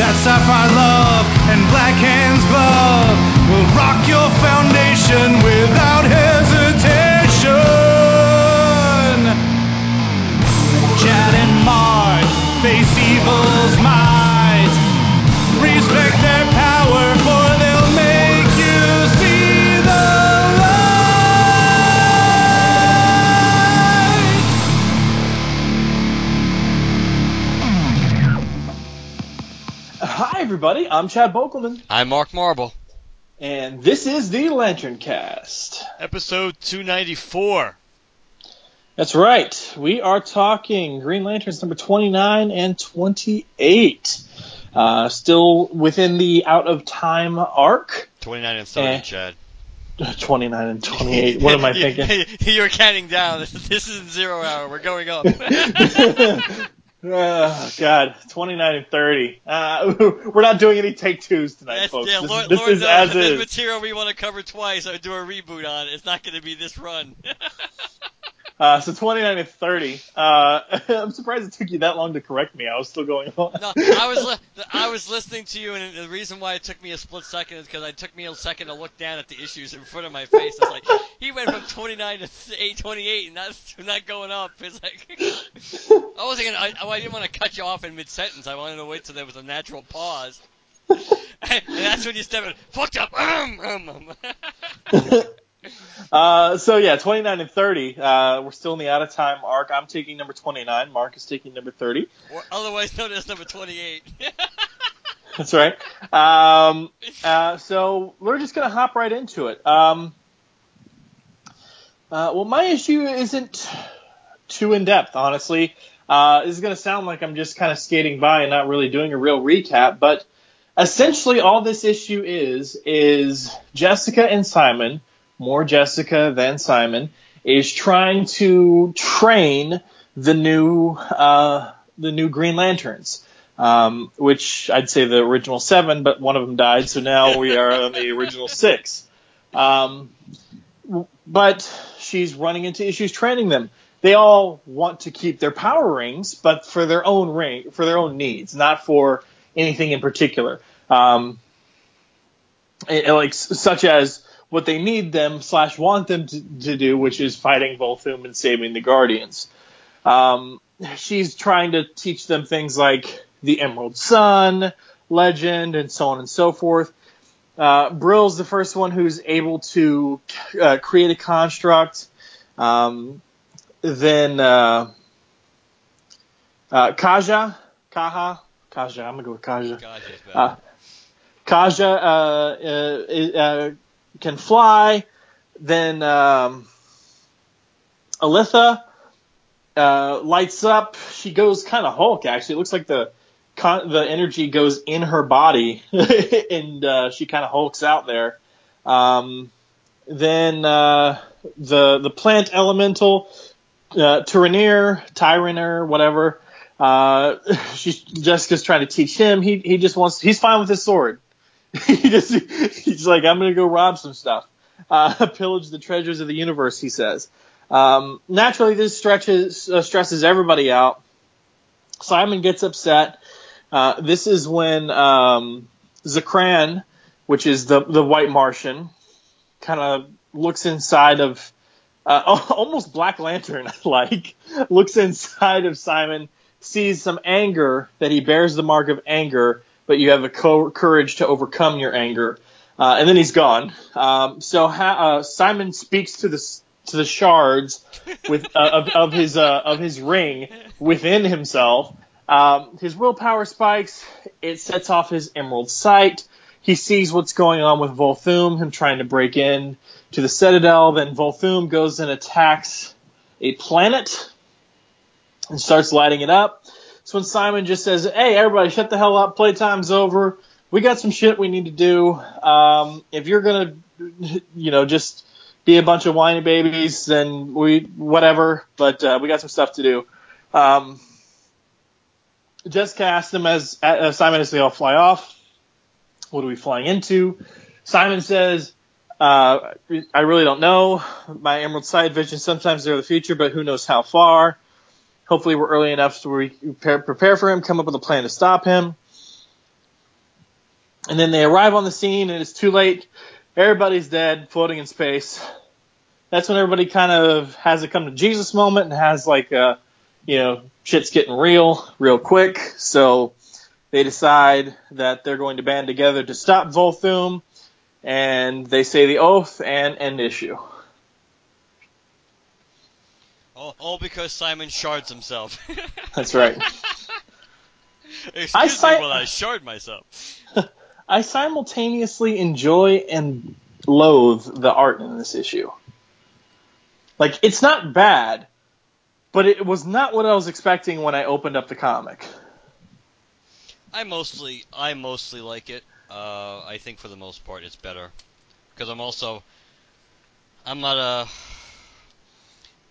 That sapphire love and black hands glove will rock your foundation without hesitation. Chad and Mark face evil's might. Everybody. I'm Chad Bokelman, I'm Mark Marble. and this is the Lantern Cast. Episode 294. That's right. We are talking Green Lanterns number 29 and 28. Uh, still within the out of time arc. 29 and 30, Eh. Chad. 29 and 28. What am I thinking? You're counting down. This, this isn't zero hour. We're going up. Oh, God. 29 and 30. Uh, we're not doing any take twos tonight, That's, folks. yeah, this Lord, this Lord is knows as the is. material we want to cover twice or do a reboot on. It's not going to be this run. Uh, so 29 and 30. Uh, I'm surprised it took you that long to correct me. I was still going on. No, I was li- I was listening to you, and the reason why it took me a split second is because it took me a second to look down at the issues in front of my face. It's like he went from 29 to 8, 28, and that's not going up. It's like I wasn't gonna. I, I didn't want to cut you off in mid sentence. I wanted to wait till there was a natural pause. and that's when you step in. Fucked up. Um, um, um. Uh, so yeah, 29 and 30. Uh, we're still in the out of time arc. I'm taking number 29. Mark is taking number 30. or otherwise known as number 28. That's right. Um, uh, so we're just gonna hop right into it. Um, uh, well, my issue isn't too in depth, honestly. Uh, this is gonna sound like I'm just kind of skating by and not really doing a real recap, but essentially all this issue is is Jessica and Simon, more Jessica than Simon, is trying to train the new uh, the new Green Lanterns um, which I'd say the original seven, but one of them died, so now we are on the original six. Um, but she's running into issues training them. They all want to keep their power rings, but for their own ring, for their own needs, not for anything in particular. Um, and- and like such as what they need them slash want them to, to do, which is fighting Volthoom and saving the Guardians. Um, she's trying to teach them things like the Emerald Sun legend and so on and so forth. Uh, Brill's the first one who's able to uh, create a construct. Um, then uh, uh, Kaja, Kaha, Kaja. I'm gonna go with Kaja. God, yes, man. Uh, Kaja uh, uh, uh, can fly. Then um, Alitha uh, lights up. She goes kind of Hulk. Actually, it looks like the con- the energy goes in her body, and uh, she kind of hulks out there. Um, then uh, the the plant elemental, uh, Tyranneer, Tyranner, whatever. Uh, she's Jessica's trying to teach him. He he just wants. He's fine with his sword. he just he's like I'm gonna go rob some stuff, uh, pillage the treasures of the universe. He says. Um, naturally, this stretches uh, stresses everybody out. Simon gets upset. Uh, this is when um, Zakran, which is the the White Martian, kind of looks inside of uh, almost Black Lantern like looks inside of Simon, sees some anger that he bears the mark of anger, but you have the co- courage to overcome your anger, uh, and then he's gone. Um, so ha- uh, Simon speaks to the to the shards with uh, of, of his uh, of his ring within himself. Um, his willpower spikes. It sets off his emerald sight. He sees what's going on with Volthoom, him trying to break in to the Citadel. Then Volthoom goes and attacks a planet and starts lighting it up. So when Simon just says, "Hey, everybody, shut the hell up. Playtime's over. We got some shit we need to do. Um, if you're gonna you know, just be a bunch of whiny babies and we whatever. But uh, we got some stuff to do. Um, Jessica asked them as uh, Simon as they all fly off, "What are we flying into?" Simon says, uh, "I really don't know. My Emerald Sight vision. Sometimes they're the future, but who knows how far." Hopefully, we're early enough so we prepare for him, come up with a plan to stop him. And then they arrive on the scene, and it's too late. Everybody's dead, floating in space. That's when everybody kind of has a come to Jesus moment and has like a, you know, shit's getting real, real quick. So they decide that they're going to band together to stop Volthoom, and they say the oath and end issue. All, all because Simon shards himself. That's right. Excuse I me while I shard myself. I simultaneously enjoy and loathe the art in this issue. Like, it's not bad, but it was not what I was expecting when I opened up the comic. I mostly, I mostly like it. Uh, I think for the most part it's better because I'm also, I'm not a.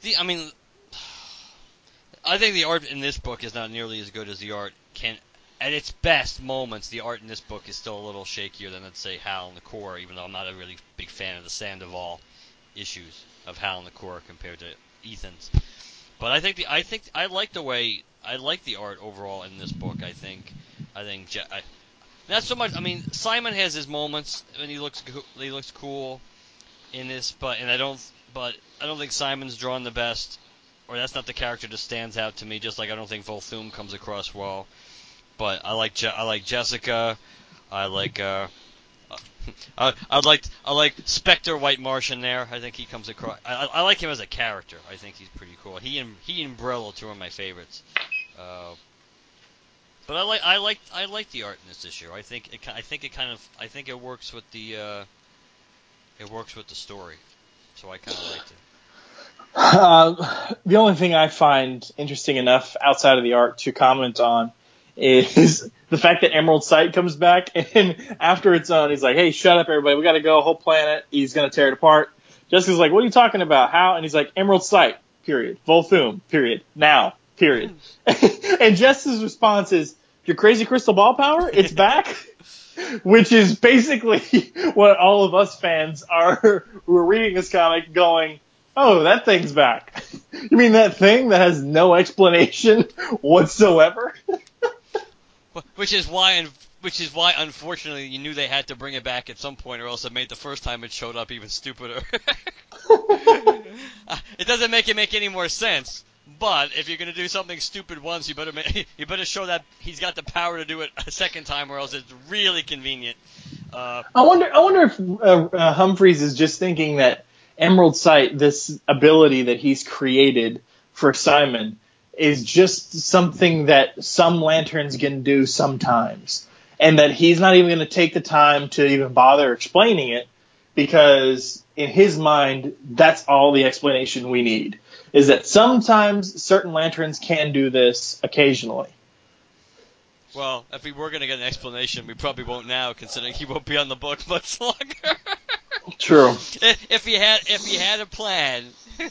The, I mean, I think the art in this book is not nearly as good as the art can. At its best moments, the art in this book is still a little shakier than, let's say, Hal and the Corps. Even though I'm not a really big fan of the Sandoval issues of Hal and the Corps compared to Ethan's. But I think the I think I like the way I like the art overall in this book. I think I think Je- I, not so much. I mean, Simon has his moments and he looks he looks cool in this, but and I don't but I don't think Simon's drawn the best, or that's not the character that stands out to me. Just like I don't think Volthoom comes across well. But I like Je- I like Jessica. I like uh, I, I like I like Spectre White Martian there. I think he comes across. I, I like him as a character. I think he's pretty cool. He and he and Brill are two of my favorites. Uh, but I like I like I like the art in this issue. I think it I think it kind of I think it works with the uh, it works with the story. So I kind of liked it. Uh, the only thing I find interesting enough outside of the art to comment on is the fact that Emerald Sight comes back and after it's on, he's like, "Hey, shut up, everybody! We got to go. Whole planet. He's gonna tear it apart." Jessica's like, "What are you talking about? How?" And he's like, "Emerald Sight. Period. Volthoom. Period. Now. Period." and Jess's response is, "Your crazy crystal ball power? It's back." Which is basically what all of us fans are who are reading this comic going, Oh, that thing's back. You mean that thing that has no explanation whatsoever? Which is why, and which is why, unfortunately, you knew they had to bring it back at some point, or else it made the first time it showed up even stupider. Uh, it doesn't make it make any more sense. But if you're gonna do something stupid once, you better ma- you better show that he's got the power to do it a second time, or else it's really convenient. Uh, I wonder. I wonder if uh, uh, Humphries is just thinking that Emerald Sight, this ability that he's created for Simon, is just something that some lanterns can do sometimes, and that he's not even going to take the time to even bother explaining it because in his mind, that's all the explanation we need. Is that sometimes certain lanterns can do this occasionally. Well, if we were gonna get an explanation, we probably won't now, considering he won't be on the book much longer. True. if, if he had if he had a plan,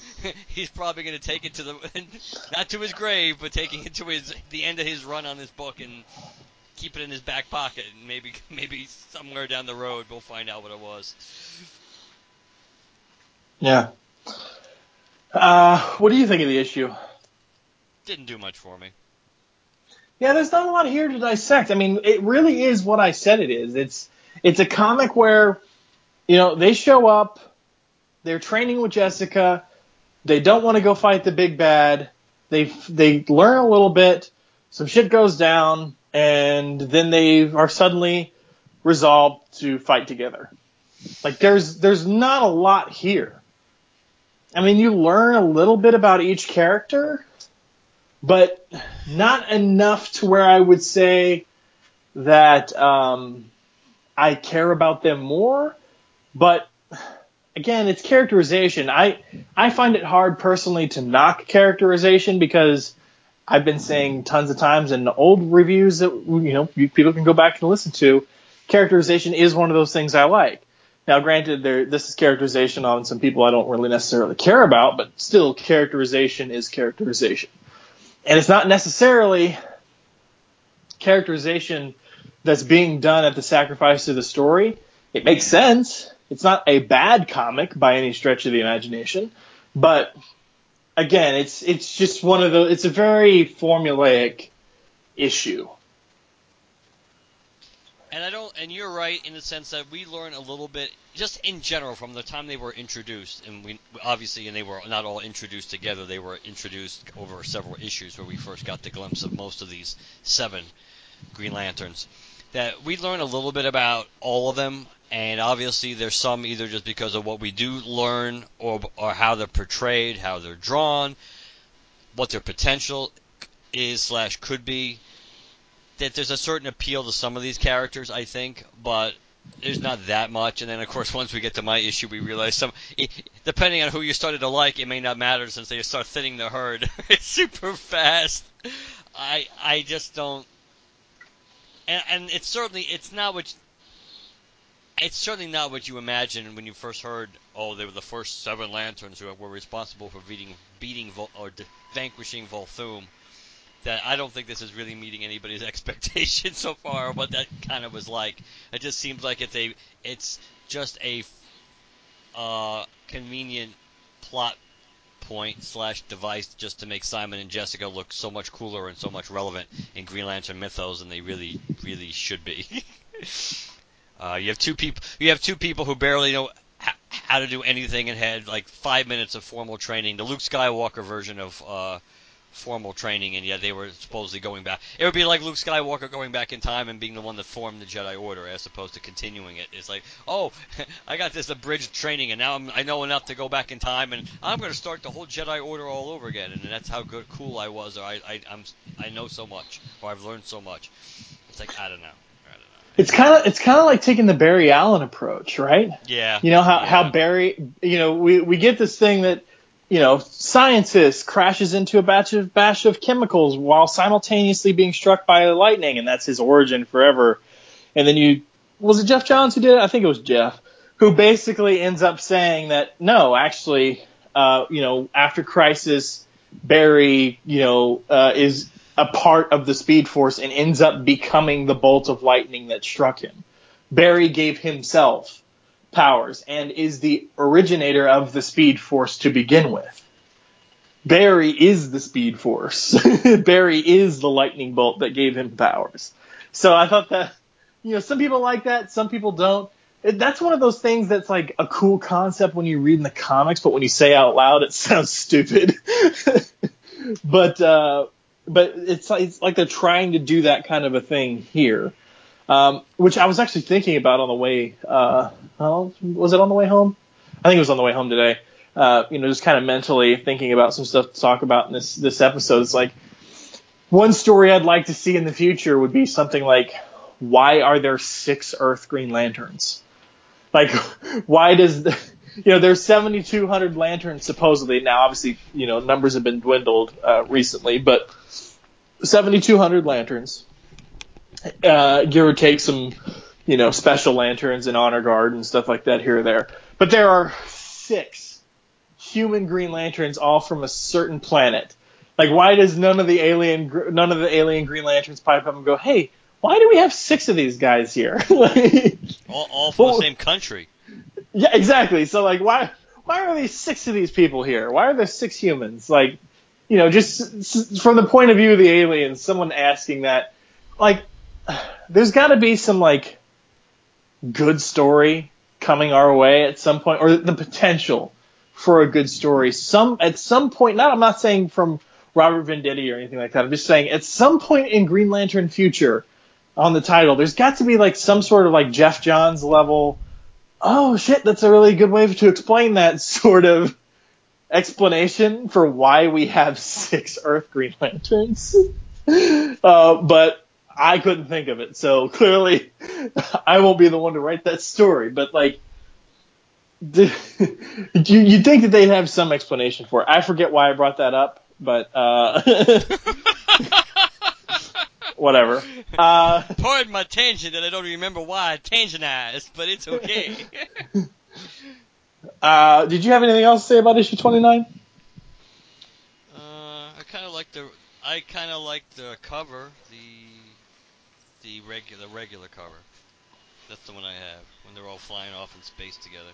he's probably going to take it to the not to his grave, but taking it to his the end of his run on this book and keep it in his back pocket. And maybe maybe somewhere down the road we'll find out what it was. Yeah. Uh, what do you think of the issue? Didn't do much for me. Yeah, there's not a lot here to dissect. I mean, it really is what I said it is. It's it's a comic where, you know, they show up, they're training with Jessica, they don't want to go fight the big bad. They they learn a little bit, some shit goes down, and then they are suddenly resolved to fight together. Like there's there's not a lot here. I mean, you learn a little bit about each character, but not enough to where I would say that um, I care about them more. But again, it's characterization. I I find it hard personally to knock characterization because I've been saying tons of times in old reviews that you know people can go back and listen to. Characterization is one of those things I like. Now, granted, there this is characterization on some people I don't really necessarily care about, but still, characterization is characterization, and it's not necessarily characterization that's being done at the sacrifice of the story. It makes sense. It's not a bad comic by any stretch of the imagination, but again, it's it's just one of the it's a very formulaic issue. And I don't, and you're right in the sense that we learn a little bit, just in general, from the time they were introduced, and we obviously, and they were not all introduced together. They were introduced over several issues where we first got the glimpse of most of these seven Green Lanterns. That we learn a little bit about all of them, and obviously there's some either just because of what we do learn, or or how they're portrayed, how they're drawn, what their potential is slash could be that there's a certain appeal to some of these characters, I think, but there's not that much. And then, of course, once we get to my issue, we realize some, depending on who you started to like, it may not matter since they start thinning the herd super fast. I I just don't, and and it's certainly it's not what. It's certainly not what you imagine when you first heard. Oh, they were the first seven lanterns who were responsible for beating, beating or vanquishing Volthoom that I don't think this is really meeting anybody's expectations so far. What that kind of was like, it just seems like it's a, it's just a uh, convenient plot point slash device just to make Simon and Jessica look so much cooler and so much relevant in Green Lantern mythos than they really, really should be. uh, you have two people, you have two people who barely know how to do anything and had like five minutes of formal training. The Luke Skywalker version of uh, formal training, and yet they were supposedly going back. It would be like Luke Skywalker going back in time and being the one that formed the Jedi Order, as opposed to continuing it. It's like, oh, I got this abridged training, and now I'm, I know enough to go back in time, and I'm going to start the whole Jedi Order all over again. And that's how good, cool I was, or I, I, I'm, I know so much, or I've learned so much. It's like I don't know. It's kind of it's kind of like taking the Barry Allen approach, right? Yeah. You know how yeah. how Barry, you know, we we get this thing that you know, scientist crashes into a batch of bash of chemicals while simultaneously being struck by lightning, and that's his origin forever. And then you was it Geoff Johns who did it? I think it was Geoff, who basically ends up saying that no, actually, uh, you know, after Crisis, Barry, you know, uh, is a part of the Speed Force and ends up becoming the bolt of lightning that struck him. Barry gave himself powers and is the originator of the Speed Force to begin with. Barry is the Speed Force. Barry is the lightning bolt that gave him powers. So I thought that, you know, some people like that, some people don't. That's one of those things that's like a cool concept when you read in the comics, but when you say out loud, it sounds stupid. but, uh, but it's it's like they're trying to do that kind of a thing here. Um, which I was actually thinking about on the way, uh, was it on the way home? I think it was on the way home today. Uh, you know, just kind of mentally thinking about some stuff to talk about in this, this episode. It's like, one story I'd like to see in the future would be something like, why are there six Earth Green Lanterns? Like, why does the, you know, there's 7,200 lanterns supposedly. Now, obviously, you know, numbers have been dwindled, uh, recently, but 7,200 lanterns uh, give or take some, you know, special lanterns and honor guard and stuff like that here or there. But there are six human Green Lanterns, all from a certain planet. Like, why does none of the alien, none of the alien Green Lanterns pipe up and go, "Hey, why do we have six of these guys here?" like, all, all from well, the same country. Yeah, exactly. So, like, why, why are these six of these people here? Why are there six humans? Like, you know, just from the point of view of the aliens, someone asking that, like, there's got to be some like good story coming our way at some point, or the potential for a good story. Some at some point. Not I'm not saying from Robert Venditti or anything like that. I'm just saying at some point in Green Lantern future on the title, there's got to be like some sort of like Geoff Johns level. Oh shit, that's a really good way to explain that sort of explanation for why we have six Earth Green Lanterns. Uh, but I couldn't think of it. So clearly, I won't be the one to write that story. But like, you you'd think that they'd have some explanation for it. I forget why I brought that up, but uh, whatever. Uh, Pardon my tangent that I don't remember why I tangentized, but it's okay. uh, did you have anything else to say about issue 29? uh, I kind of like the I kind of like the cover, the regular regular cover. That's the one I have when they're all flying off in space together.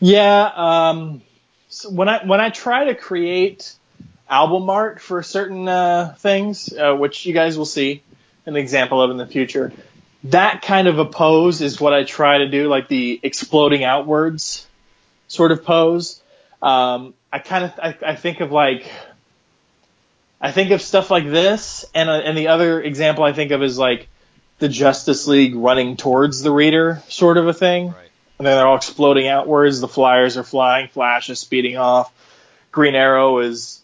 Yeah. Um, so when I when I try to create album art for certain uh, things, uh, which you guys will see an example of in the future, that kind of a pose is what I try to do, like the exploding outwards sort of pose. Um, I kind of I, I think of like I think of stuff like this, and uh, and the other example I think of is like the Justice League running towards the reader, sort of a thing. Right. And then they're all exploding outwards. The flyers are flying. Flash is speeding off. Green Arrow is,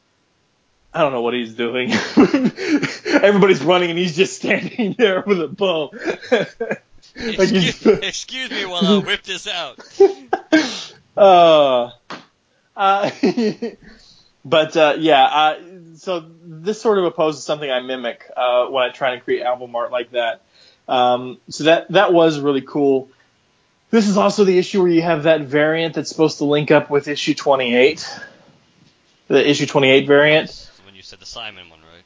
I don't know what he's doing. Everybody's running and he's just standing there with a bow. Like Excuse, excuse me while I whip this out. uh, uh, but uh, yeah, uh, so this sort of opposes something I mimic uh, when I try to create album art like that. Um, so that that was really cool. This is also the issue where you have that variant that's supposed to link up with issue 28, the issue 28 variant. When you said the Simon one, right?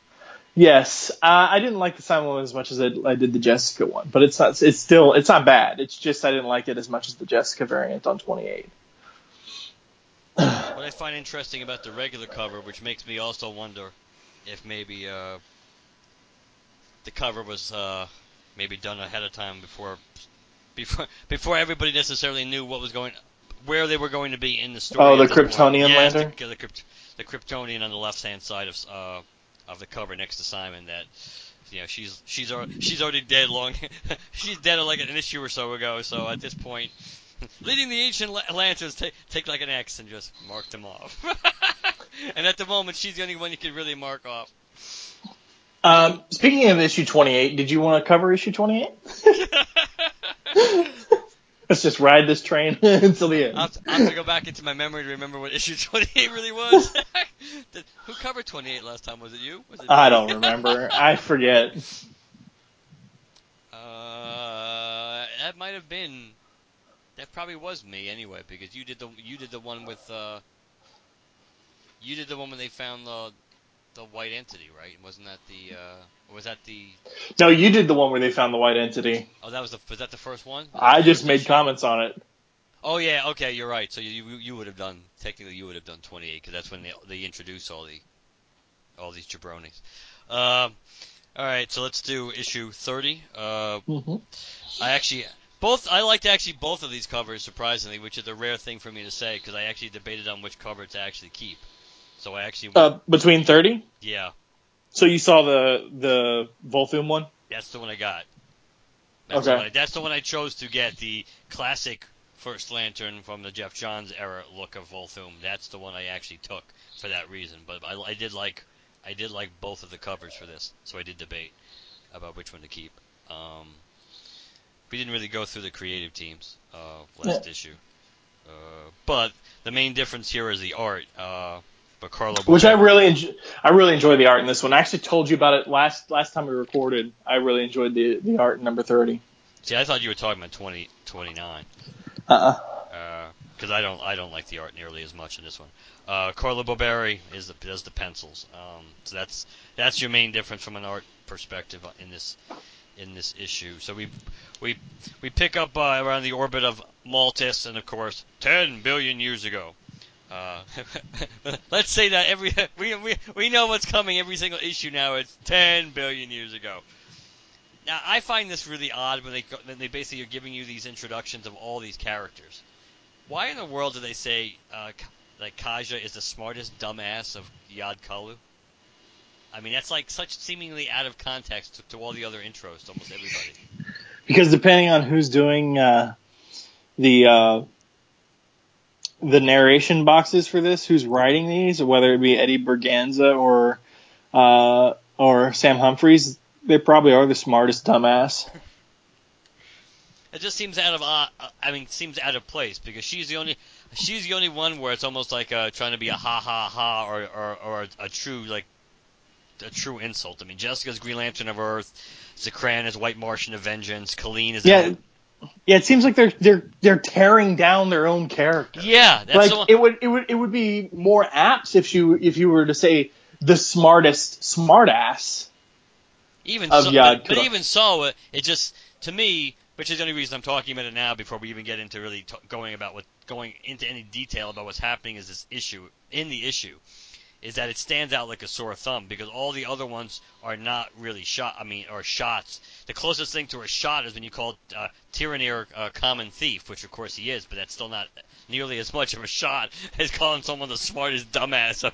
Yes, uh, I didn't like the Simon one as much as I, I did the Jessica one, but it's not. It's still. It's not bad. It's just I didn't like it as much as the Jessica variant on 28. What I find interesting about the regular cover, which makes me also wonder if maybe uh, the cover was uh, maybe done ahead of time before before before everybody necessarily knew what was going where they were going to be in the story. Oh, the at this point. Kryptonian Yes, lantern? The, the, Krypt- the Kryptonian on the left hand side of uh, of the cover next to Simon. That you know she's she's al- she's already dead long. she's dead like an issue or so ago. So at this point. Leading the ancient la- lanterns, take take like an X and just mark them off. and at the moment, she's the only one you can really mark off. Um, speaking of issue 28, did you want to cover issue 28? Let's just ride this train until the end. I'll, have to, I'll have to go back into my memory to remember what issue 28 really was. Did- Who covered 28 last time? Was it you? Was it I don't remember. I forget. Uh, that might have been. That probably was me anyway, because you did the you did the one with uh. You did the one when they found the the white entity, right? Wasn't that the uh? Was that the? No, you did the one where they found the white entity. Oh, that was the. Was that the first one? I just made comments on it. Oh yeah, okay, you're right. So you you, would have done technically you would have done 28 because that's when they they introduce all the all these jabronis. Um, all right, so let's do issue 30. Uh, Mm-hmm. I actually both I liked actually both of these covers surprisingly, which is a rare thing for me to say because I actually debated on which cover to actually keep. So I actually Uh, between 30? yeah, So you saw the the Volthoom one? that's the one I got. That's Okay. the one I, that's the one I chose to get the classic First Lantern from the Geoff Johns era look of Volthoom. That's the one I actually took for that reason. But I, I did like I did like both of the covers for this, so I did debate about which one to keep. Um, we didn't really go through the creative teams uh, last issue, uh, but the main difference here is the art. Uh, but Carlo, Which I really enjoy, I really enjoy the art in this one. I actually told you about it last last time we recorded. I really enjoyed the the art in number 30. see, I thought you were talking about 20, 29. Uh-uh. because I don't I don't like the art nearly as much in this one. Uh, Carlo Barberi is the, does the pencils, um, so that's that's your main difference from an art perspective in this in this issue. So we we we pick up uh, around the orbit of Maltus, and of course, 10 billion years ago. Uh, let's say that every we, we we know what's coming every single issue now. It's 10 billion years ago. Now I find this really odd when they when they basically are giving you these introductions of all these characters. Why in the world do they say uh, like Kaja is the smartest dumbass of Yad Kalu? I mean that's like such seemingly out of context to, to all the other intros to almost everybody. Because depending on who's doing uh, the uh, the narration boxes for this, who's writing these, whether it be Eddie Berganza or uh, or Sam Humphries, they probably are the smartest dumbass. It just seems out of uh, I mean seems out of place because she's the only she's the only one where it's almost like uh, trying to be a ha ha ha or or, or a, a true like a true insult. I mean, Jessica's Green Lantern of Earth, Zakran is White Martian of Vengeance, Colleen is Yeah, yeah. It seems like they're they're they're tearing down their own character. yeah. That's like it would it would it would be more apt if you if you were to say the smartest smartass. even of so, Yad but, but even so, it, it just to me, which is the only reason I'm talking about it now before we even get into really t- going about what going into any detail about what's happening is this issue in the issue is that it stands out like a sore thumb because all the other ones are not really shot. I mean, or shots. The closest thing to a shot is when you call uh, Tyranneer a common thief, which of course he is, but that's still not nearly as much of a shot as calling someone the smartest dumbass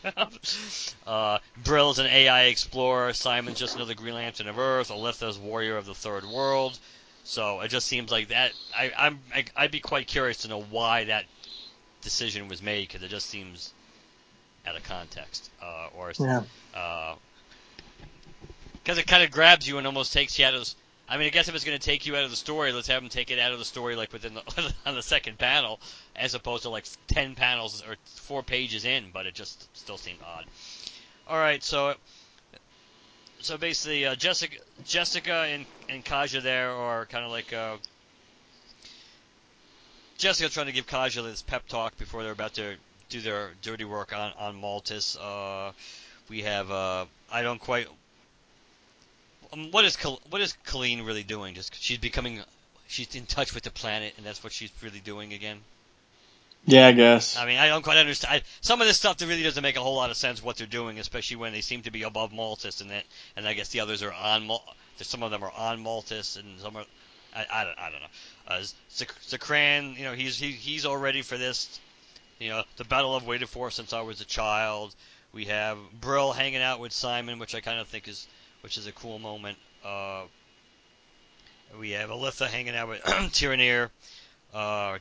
uh, Brill's an AI explorer. Simon's just another Green Lantern of Earth. Aletha's warrior of the Third World. So it just seems like that. I, I'm I, I'd be quite curious to know why that decision was made because it just seems out of context, uh, or Yeah. because it kind of grabs you and almost takes you out of. The, I mean, I guess if it's going to take you out of the story, let's have them take it out of the story like within the on the second panel, as opposed to like ten panels or four pages in. But it just still seemed odd. All right, so so basically, uh, Jessica, Jessica and and Kaja there are kind of like. Uh, Jessica trying to give Kaja this pep talk before they're about to do their dirty work on on Maltus. Uh, we have uh, I don't quite. Um, what is what is Colleen really doing? Just she's becoming, she's in touch with the planet, and that's what she's really doing again. Yeah, I guess. I mean, I don't quite understand. I, some of this stuff that really doesn't make a whole lot of sense what they're doing, especially when they seem to be above Maltus, and that, and I guess the others are on. Some of them are on Maltus, and some are. I, I, don't, I don't know. Uh, Zakran, you know, he's he, he's all ready for this. You know, the battle I've waited for since I was a child. We have Brill hanging out with Simon, which I kind of think is, which is a cool moment. Uh, we have Alytha hanging out with Tyranneer, uh,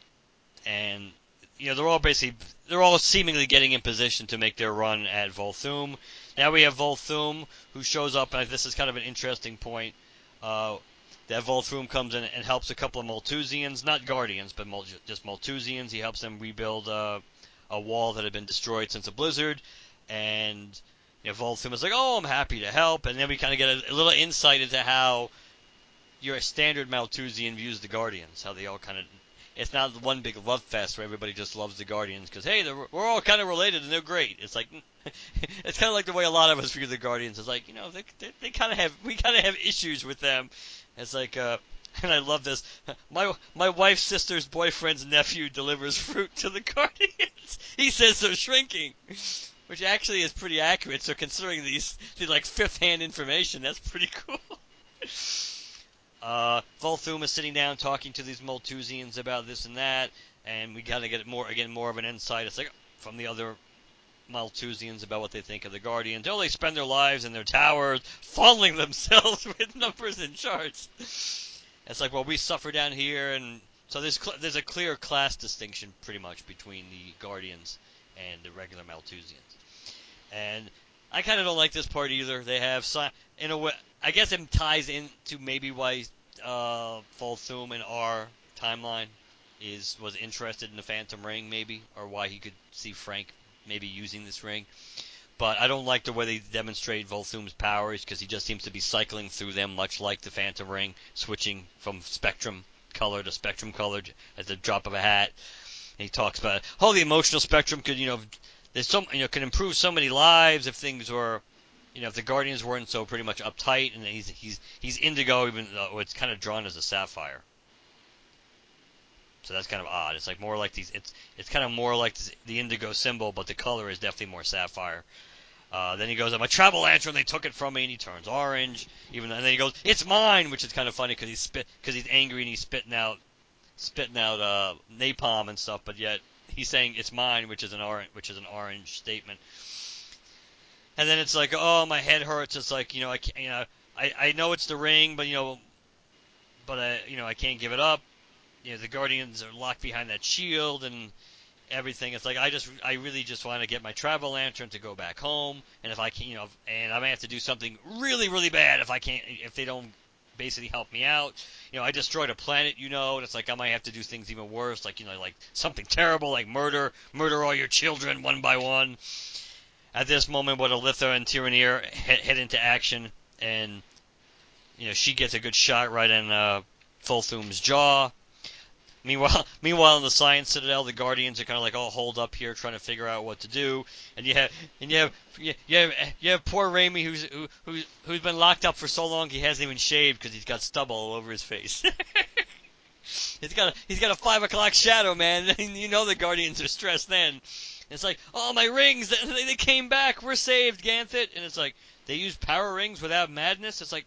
and you know they're all basically they're all seemingly getting in position to make their run at Volthoom. Now we have Volthoom who shows up, and this is kind of an interesting point. Uh, that Volthoom comes in and helps a couple of Malthusians, not Guardians, but just Malthusians. He helps them rebuild uh, a wall that had been destroyed since a blizzard, and you know, Volthoom is like, "Oh, I'm happy to help," and then we kind of get a, a little insight into how your standard Malthusian views the Guardians, how they all kind of. It's not one big love fest where everybody just loves the Guardians because hey, we're all kind of related and they're great. It's like it's kind of like the way a lot of us view the Guardians. It's like you know they they, they kind of have we kind of have issues with them. It's like uh, and I love this. My my wife's sister's boyfriend's nephew delivers fruit to the Guardians. he says they're shrinking, which actually is pretty accurate. So considering these these like fifth hand information, that's pretty cool. Uh, Volthoom is sitting down talking to these Malthusians about this and that, and we of get more again more of an insight. It's like from the other Malthusians about what they think of the Guardians. Oh, they spend their lives in their towers, fondling themselves with numbers and charts. It's like, well, we suffer down here, and so there's cl- there's a clear class distinction pretty much between the Guardians and the regular Malthusians. And I kind of don't like this part either. They have si- in a way, I guess it ties into maybe why uh, Volthoom in our timeline is was interested in the Phantom Ring, maybe, or why he could see Frank maybe using this ring. But I don't like the way they demonstrate Volthoom's powers because he just seems to be cycling through them, much like the Phantom Ring, switching from spectrum color to spectrum color at the drop of a hat. And he talks about, oh, the emotional spectrum could, you know, there's so, you know, can improve so many lives if things were, you know, if the Guardians weren't so pretty much uptight, and he's he's he's indigo, even though it's kind of drawn as a sapphire. So that's kind of odd. It's like more like these. It's it's kind of more like this, the indigo symbol, but the color is definitely more sapphire. Uh, then he goes, "My travel lantern, they took it from me," and he turns orange. Even and then he goes, "It's mine," which is kind of funny because he's spit because he's angry and he's spitting out spitting out uh, napalm and stuff, but yet he's saying it's mine, which is an orange, which is an orange statement. And then it's like, oh, my head hurts. It's like, you know, I you know, I, I know it's the ring, but you know, but I, you know, I can't give it up. You know, the Guardians are locked behind that shield and everything. It's like I just, I really just want to get my travel lantern to go back home. And if I can, you know, and I may have to do something really, really bad if I can't, if they don't basically help me out. You know, I destroyed a planet, you know, and it's like I might have to do things even worse, like you know, like something terrible, like murder, murder all your children one by one. at this moment, what Alitha and Tyranneer head, head into action, and you know she gets a good shot right in uh, Volthoom's jaw. Meanwhile, meanwhile in the Science Citadel, the Guardians are kind of like all holed up here, trying to figure out what to do. And you have, and you have, you have, you have poor Rami, who's who, who's who's been locked up for so long he hasn't even shaved because he's got stubble all over his face. he's got a, he's got a five o'clock shadow, man. you know the Guardians are stressed then. It's like, oh my rings, they, they came back, we're saved, Ganthet. And it's like they use power rings without madness. It's like,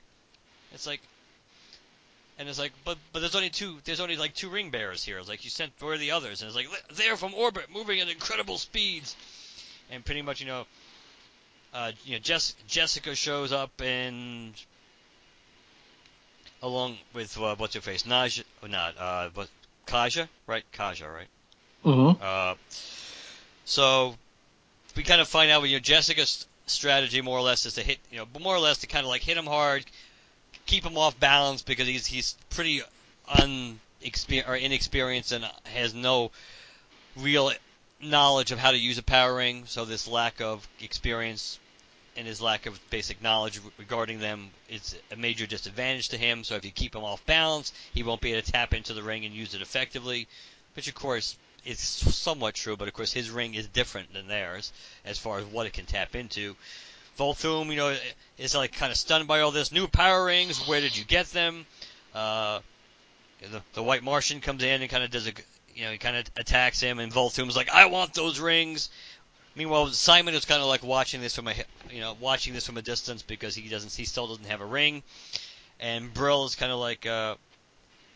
it's like and it's like, but but there's only two. There's only like two ring bearers here. It's like you sent where are the others? And it's like they're from orbit, moving at incredible speeds. And pretty much, you know, uh, you know, Jess, Jessica shows up and along with uh, what's her face, Naja, or not, uh, but Kaja, right? Kaja, right? Mm-hmm. Uh, so we kind of find out, you know, Jessica's strategy more or less is to hit, you know, more or less to kind of like hit him hard, keep him off balance because he's he's pretty unexperienced or inexperienced and has no real knowledge of how to use a power ring. So this lack of experience and his lack of basic knowledge regarding them is a major disadvantage to him. So if you keep him off balance, he won't be able to tap into the ring and use it effectively. Which of course is somewhat true, but of course his ring is different than theirs as far as what it can tap into. Volthoom, you know, is like kind of stunned by all this new power rings. Where did you get them? Uh, the, the White Martian comes in and kind of does a, you know, he kind of attacks him, and Volthoom's like, I want those rings. Meanwhile, Simon is kind of like watching this from a, you know, watching this from a distance because he doesn't, he still doesn't have a ring, and Brill is kind of like, uh,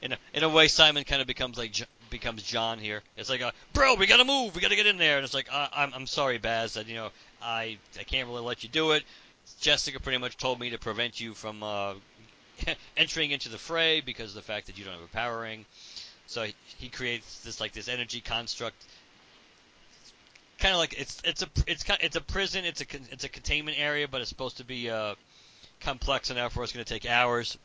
in a, in a way, Simon kind of becomes like becomes John here. It's like, uh, bro, we gotta move, we gotta get in there, and it's like, uh, I'm I'm sorry, Baz, that you know I I can't really let you do it. Jessica pretty much told me to prevent you from uh, entering into the fray because of the fact that you don't have a power ring. So he, he creates this like this energy construct, kind of like it's it's a it's kind it's a prison. It's a it's a containment area, but it's supposed to be uh, complex enough where it's going to take hours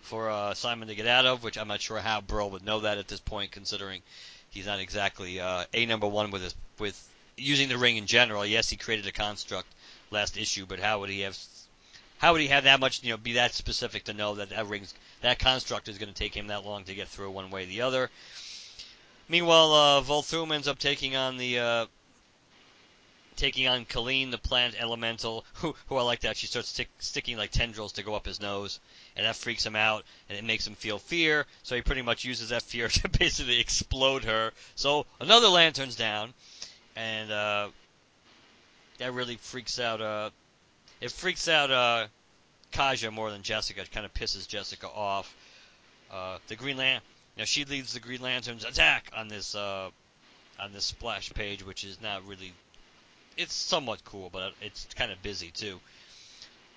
for uh, Simon to get out of. Which I'm not sure how Brill would know that at this point, considering he's not exactly uh, a number one with his with using the ring in general. Yes, he created a construct last issue, but how would he have? How would he have that much? You know, be that specific to know that that rings that construct is going to take him that long to get through one way or the other. Meanwhile, uh, Volthoom ends up taking on the uh, taking on Colleen, the plant elemental, who, who I like that. She starts stick, sticking like tendrils to go up his nose, and that freaks him out, and it makes him feel fear. So he pretty much uses that fear to basically explode her. So another lantern's down and uh, that really freaks out. Uh, it freaks out uh, Kaja more than Jessica. It kind of pisses Jessica off. Uh, the Green Lantern, know, she leads the Green Lantern's attack on this uh, on this splash page, which is not really. It's somewhat cool, but it's kind of busy too.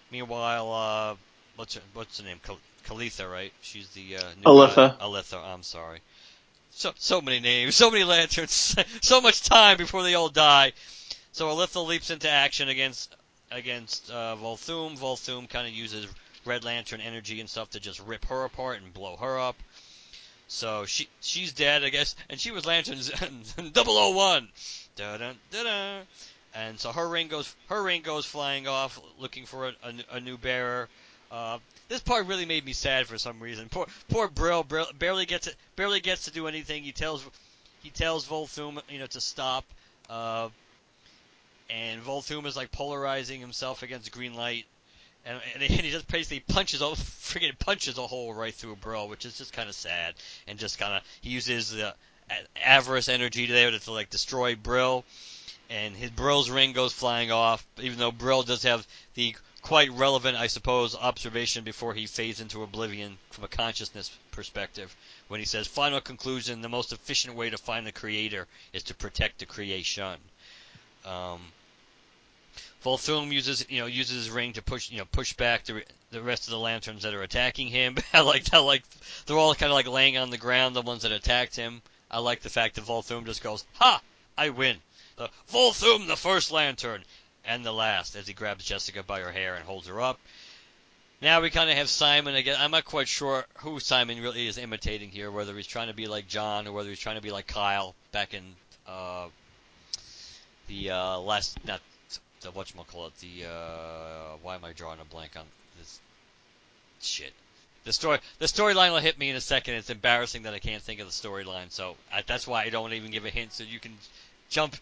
Meanwhile, uh, what's her, what's her name? Kalitha, right? She's the uh, new Alitha. Alitha. I'm sorry so so many names, so many lanterns, so much time before they all die. So Alitha leaps into action against against uh, Volthoom. Volthoom kind of uses Red Lantern energy and stuff to just rip her apart and blow her up. So she she's dead, I guess, and she was Lantern's 001. Da-dun, da-dun. And so her ring goes her ring goes flying off, looking for a, a, a new bearer. Uh, this part really made me sad for some reason. Poor poor Brill, Brill barely gets it, barely gets to do anything. He tells he tells Volthoom you know to stop. Uh, and Volthoom is like polarizing himself against green light, and, and he just basically punches a freaking punches a hole right through Brill, which is just kind of sad. And just kind of he uses the avarice energy there to, to like destroy Brill, and his Brill's ring goes flying off. Even though Brill does have the quite relevant, I suppose, observation before he fades into oblivion from a consciousness perspective when he says, "Final conclusion: the most efficient way to find the creator is to protect the creation." Um, Volthoom uses, you know, uses his ring to push, you know, push back the the rest of the lanterns that are attacking him. I like how like they're all kind of like laying on the ground, the ones that attacked him. I like the fact that Volthoom just goes, "Ha! I win." The Volthoom, the first lantern, and the last as he grabs Jessica by her hair and holds her up. Now we kind of have Simon again. I'm not quite sure who Simon really is imitating here, whether he's trying to be like John or whether he's trying to be like Kyle back in uh, the uh, last not the whatchamacallit, the uh, why am I drawing a blank on this shit? The story, the storyline will hit me in a second. It's embarrassing that I can't think of the storyline, so I, that's why I don't even give a hint, so you can jump,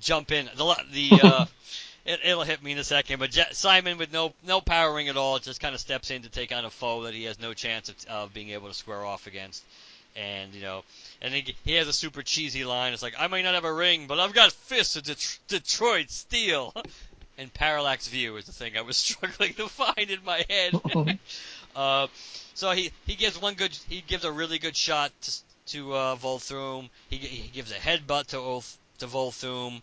jump in. The the uh, it, it'll hit me in a second. But Je- Simon, with no no power ring at all, just kind of steps in to take on a foe that he has no chance of, of being able to square off against. And you know, and he, he has a super cheesy line. It's like, I may not have a ring, but I've got fists of Det- Detroit steel. And parallax view is the thing I was struggling to find in my head. uh, so he, he gives one good, he gives a really good shot to to uh, Volthoom. He, he gives a headbutt to Ulf, to Volthoom.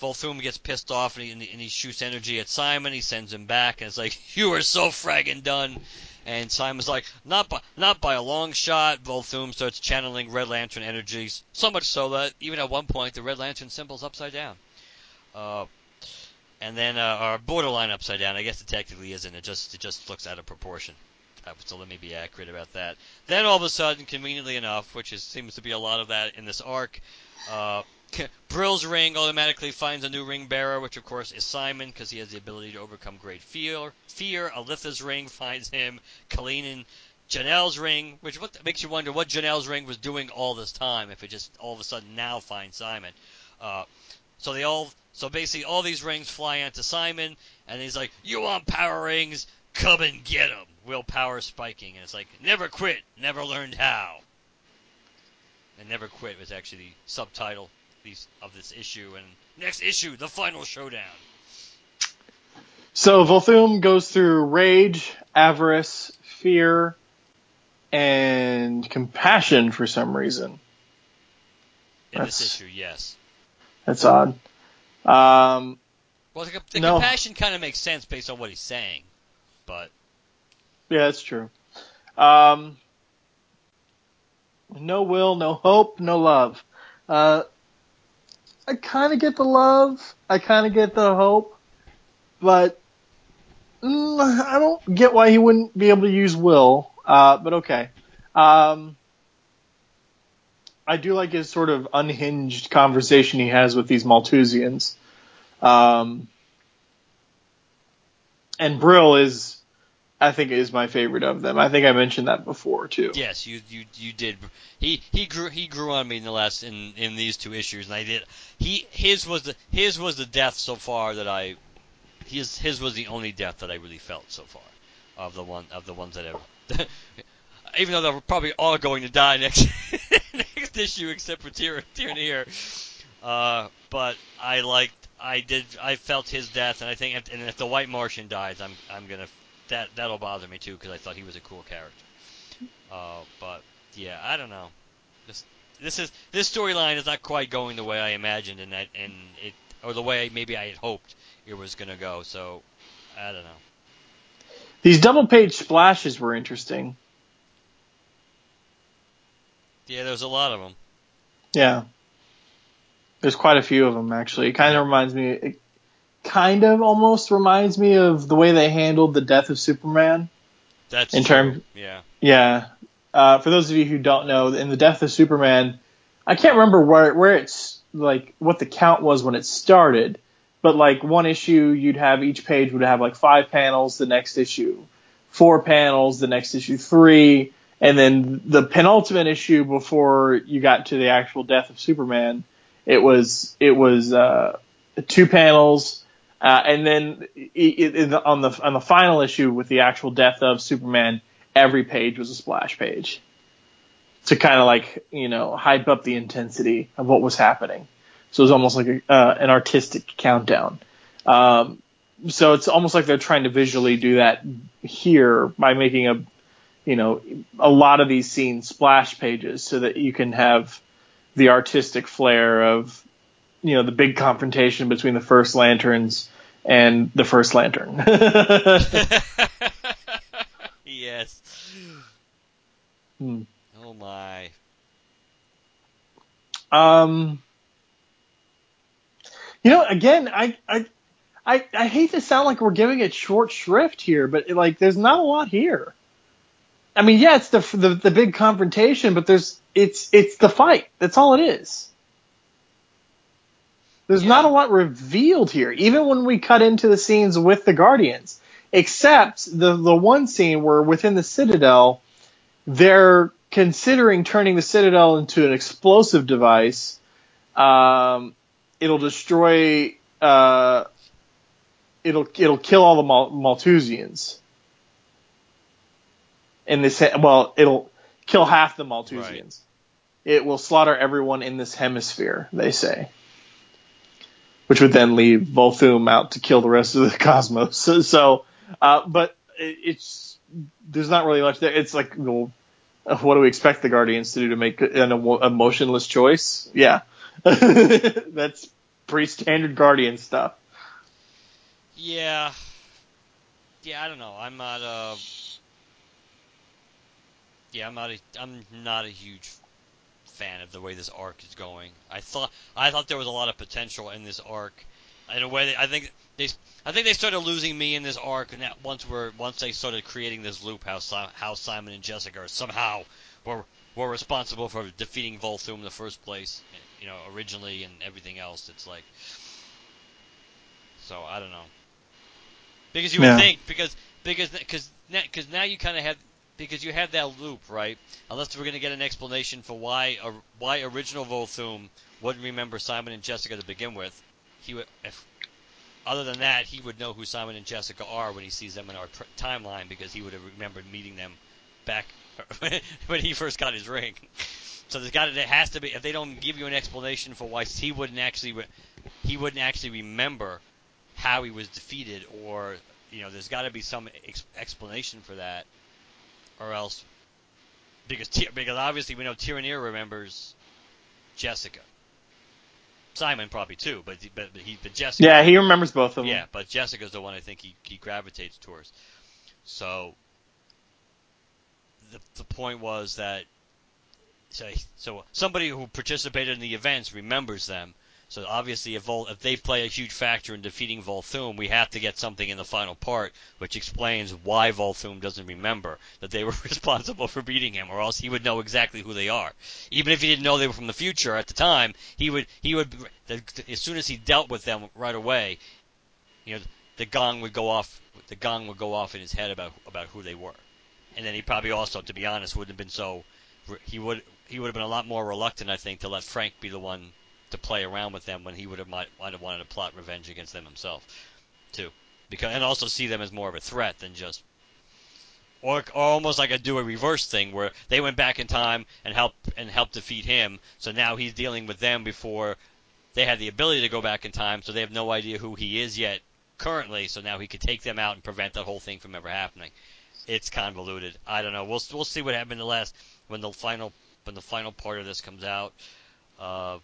Volthoom gets pissed off and he, and he shoots energy at Simon. He sends him back and it's like, you are so fragging done. And Simon's like, not by, not by a long shot. Volthoom starts channeling Red Lantern energies, so much so that even at one point the Red Lantern symbol's upside down. Uh, and then uh, our borderline upside down. I guess it technically isn't. It just it just looks out of proportion. Uh, so let me be accurate about that. Then all of a sudden, conveniently enough, which is, seems to be a lot of that in this arc, uh, Brill's ring automatically finds a new ring bearer, which of course is Simon, because he has the ability to overcome great fear. Fear. Alytha's ring finds him. And Janelle's ring, which what, makes you wonder what Janelle's ring was doing all this time, if it just all of a sudden now finds Simon. Uh, so they all, so basically all these rings fly onto Simon, and he's like, "You want power rings? Come and get them." Willpower spiking, and it's like, "Never quit, never learned how." And "Never quit" was actually the subtitle these, of this issue, and next issue, the final showdown. So Volthoom goes through rage, avarice, fear, and compassion for some reason. In this issue, yes. That's odd. Um, Well, the, the No. compassion kind of makes sense based on what he's saying, but yeah, that's true. Um, no will, no hope, no love. Uh, I kind of get the love. I kind of get the hope, but mm, I don't get why he wouldn't be able to use will. Uh, but okay. Um, I do like his sort of unhinged conversation he has with these Malthusians. Um, and Brill is, I think, is my favorite of them. I think I mentioned that before too. Yes, you you you did. He he grew he grew on me in the last in in these two issues, and I did. He his was the his was the death so far that I his his was the only death that I really felt so far of the one of the ones that have. Even though they're probably all going to die next next issue, except for Tyr Tyranneer. Uh, but I liked, I did, I felt his death, and I think, if, and if the White Martian dies, I'm, I'm gonna, that, that'll bother me too, because I thought he was a cool character. Uh, but yeah, I don't know. This, this is, this storyline is not quite going the way I imagined, and that, and it, or the way maybe I had hoped it was gonna go. So, I don't know. These double page splashes were interesting. Yeah, there's a lot of them. Yeah. There's quite a few of them actually. It kind of reminds me, it kind of almost reminds me of the way they handled the death of Superman. That's In terms, yeah. Yeah. Uh, for those of you who don't know, in the death of Superman, I can't remember where where it's like what the count was when it started, but like one issue you'd have each page would have like five panels, the next issue four panels, the next issue three, and then the penultimate issue before you got to the actual death of Superman, it was it was uh, two panels, uh, and then i i i on the on the final issue with the actual death of Superman, every page was a splash page to kind of like you know hype up the intensity of what was happening. So it was almost like a, uh, an artistic countdown. Um, so it's almost like they're trying to visually do that here by making a you know a lot of these scenes splash pages so that you can have the artistic flair of you know the big confrontation between the first lanterns and the first lantern. yes. Hmm. Oh my. Um, you know, again, I, I, I, I hate to sound like we're giving it short shrift here, but like, there's not a lot here. I mean, yeah, it's the, the the big confrontation, but there's it's it's the fight. That's all it is. There's Yeah. not a lot revealed here, even when we cut into the scenes with the Guardians, except the the one scene where within the Citadel, they're considering turning the Citadel into an explosive device. Um, it'll destroy. Uh, it'll it'll kill all the Mal- Malthusians. In this, he- well, it'll kill half the Malthusians. It will slaughter everyone in this hemisphere. They say which would then leave Volthoom out to kill the rest of the cosmos. So, uh, but it, it's there's not really much there. It's like, well, uh, what do we expect the Guardians to do to make an emotionless choice? Yeah, that's pretty standard Guardian stuff. Yeah. Yeah, I don't know. I'm not uh Yeah, I'm not a I'm not a huge fan of the way this arc is going. I thought I thought there was a lot of potential in this arc. In a way, I think they I think they started losing me in this arc, and that once we're once they started creating this loop, how how Simon and Jessica are somehow were were responsible for defeating Volthoom in the first place, you know, originally and everything else. It's like, so I don't know, because you would Yeah. think because because because because now you kind of have because you have that loop right. Unless we're going to get an explanation for why uh, why original Volthoom wouldn't remember Simon and Jessica to begin with, he would if other than that, he would know who Simon and Jessica are when he sees them in our pr- timeline because he would have remembered meeting them back when he first got his ring. So there's got to, there has to be if they don't give you an explanation for why he wouldn't actually re- he wouldn't actually remember how he was defeated or you know there's got to be some ex- explanation for that or else because because obviously we know Tyranneer remembers Jessica. Simon probably too, but but, but he but Jessica Yeah, he remembers both of them. yeah, but Jessica's the one I think he, he gravitates towards. So the the point was that so so somebody who participated in the events remembers them. So obviously, if Vol, if they play a huge factor in defeating Volthoom, we have to get something in the final part which explains why Volthoom doesn't remember that they were responsible for beating him, or else he would know exactly who they are. Even if he didn't know they were from the future at the time, he would he would as soon as he dealt with them right away, you know, the gong would go off. The gong would go off in his head about about who they were, and then he probably also, to be honest, wouldn't have been so. He would he would have been a lot more reluctant, I think, to let Frank be the one to play around with them when he would have might, might have wanted to plot revenge against them himself, too, because and also see them as more of a threat than just. Or, or almost like a do a reverse thing where they went back in time and helped and helped defeat him. So now he's dealing with them before they had the ability to go back in time, so they have no idea who he is yet currently. So now he could take them out and prevent that whole thing from ever happening. It's convoluted. I don't know. We'll we'll see what happens in the last when the final when the final part of this comes out. Uh,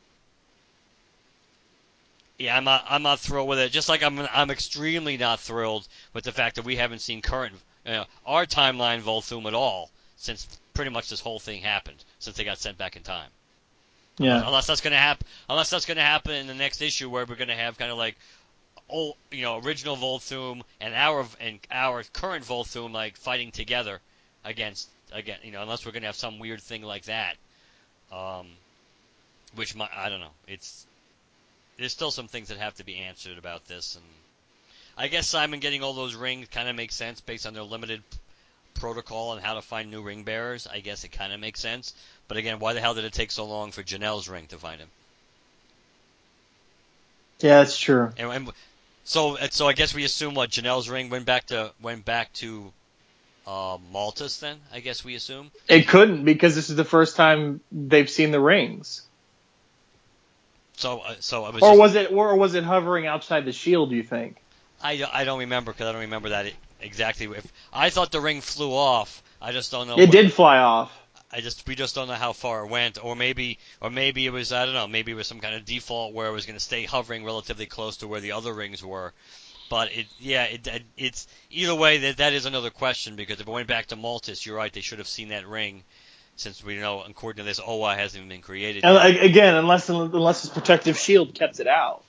yeah, I'm not I'm not thrilled with it. Just like I'm I'm extremely not thrilled with the fact that we haven't seen current uh, our timeline Volthoom at all since pretty much this whole thing happened since they got sent back in time. Yeah. Unless that's going to happen, unless that's going to happen in the next issue where we're going to have kind of like, old, you know, original Volthoom and our and our current Volthoom like fighting together against again, you know, unless we're going to have some weird thing like that. Um, which might, I don't know. It's there's still some things that have to be answered about this, and I guess Simon getting all those rings kind of makes sense based on their limited protocol and how to find new ring bearers. I guess it kind of makes sense. But again, why the hell did it take so long for Janelle's ring to find him? Yeah, that's true. And, and so, and so I guess we assume what Janelle's ring went back to went back to uh, Maltus. Then I guess we assume. It couldn't because this is the first time they've seen the rings. So, uh, so I was. Or just- was it or was it hovering outside the shield, do you think? I, I don't remember because I don't remember that exactly. If I thought the ring flew off, I just don't know. It what- did fly off. I just we just don't know how far it went, or maybe or maybe it was I don't know. Maybe it was some kind of default where it was going to stay hovering relatively close to where the other rings were. But it yeah it it- it's either way that that is another question because if it went back to Maltus, you're right. They should have seen that ring. Since we know, according to this, Oa hasn't even been created. And yet. again, unless unless his protective shield kept it out.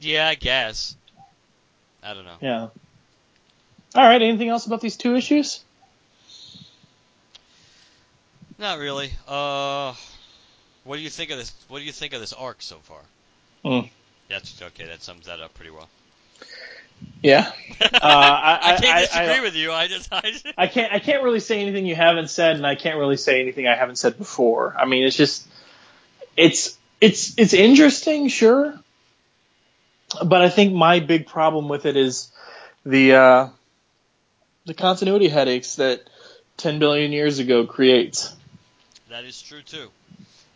Yeah, I guess. I don't know. Yeah. All right. Anything else about these two issues? Not really. Uh, What do you think of this? What do you think of this arc so far? Mm. That's okay. That sums that up pretty well. Yeah. Uh, I, I, can't I- disagree I- with you. I just, I just I can't I can't really say anything you haven't said, and I can't really say anything I haven't said before. I mean, it's just it's it's it's interesting, sure, but I think my big problem with it is the uh, the continuity headaches that 10 billion years ago creates. that is true too.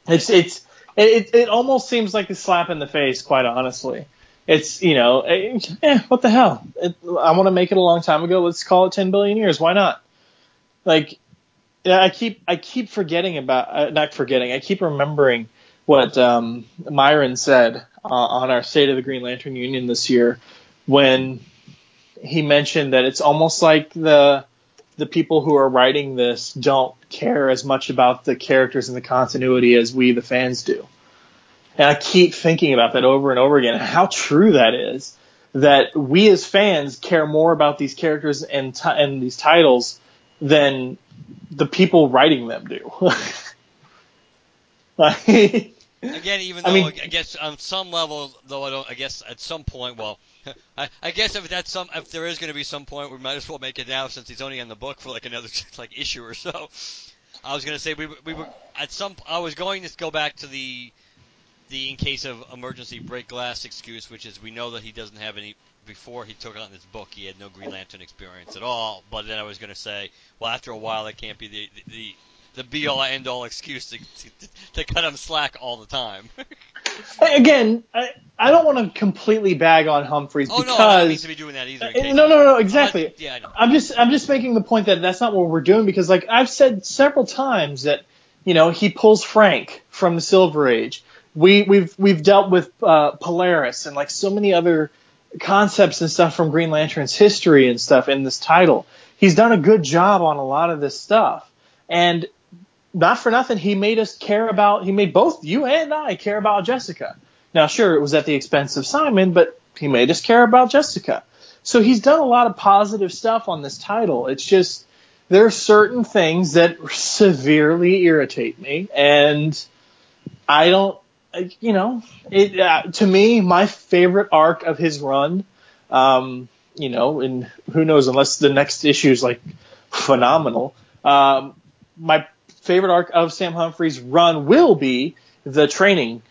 It's it's it, it almost seems like a slap in the face, quite honestly. It's you know, eh, eh, what the hell? It, I want to make it a long time ago. Let's call it 10 billion years. Why not? Like, I keep I keep forgetting about uh, not forgetting. I keep remembering what um, Myron said uh, on our State of the Green Lantern Union this year when he mentioned that it's almost like the the people who are writing this don't care as much about the characters and the continuity as we the fans do. And I keep thinking about that over and over again. How true that is. That we as fans care more about these characters and ti- and these titles than the people writing them do. like, Again, even though I mean- I guess on some level, though I don't, I guess at some point, well, I, I guess if that's some, if there is going to be some point, we might as well make it now since he's only in the book for like another like issue or so. I was going to say we we were at some. I was going to go back to the the in case of emergency break glass excuse, which is we know that he doesn't have any. Before he took on this book, he had no Green Lantern experience at all. But then I was going to say, well, after a while, that can't be the the the be all end all excuse to, to to cut him slack all the time. again, I, I don't want to completely bag on Humphries Oh no, because I don't need to be doing that either. Uh, no, of- no, no, exactly. Uh, yeah, I. I'm just I'm just making the point that that's not what we're doing because like I've said several times that you know he pulls Frank from the Silver Age. We we've we've dealt with uh, Polaris and like so many other concepts and stuff from Green Lantern's history and stuff in this title. He's done a good job on a lot of this stuff and not for nothing he made us care about he made both you and I care about Jessica. Now sure it was at the expense of Simon but he made us care about Jessica. So he's done a lot of positive stuff on this title. It's just there are certain things that severely irritate me, and I don't, you know, it uh, to me my favorite arc of his run, um, you know, and who knows unless the next issue is like phenomenal. Um, my favorite arc of Sam Humphries' run will be the training,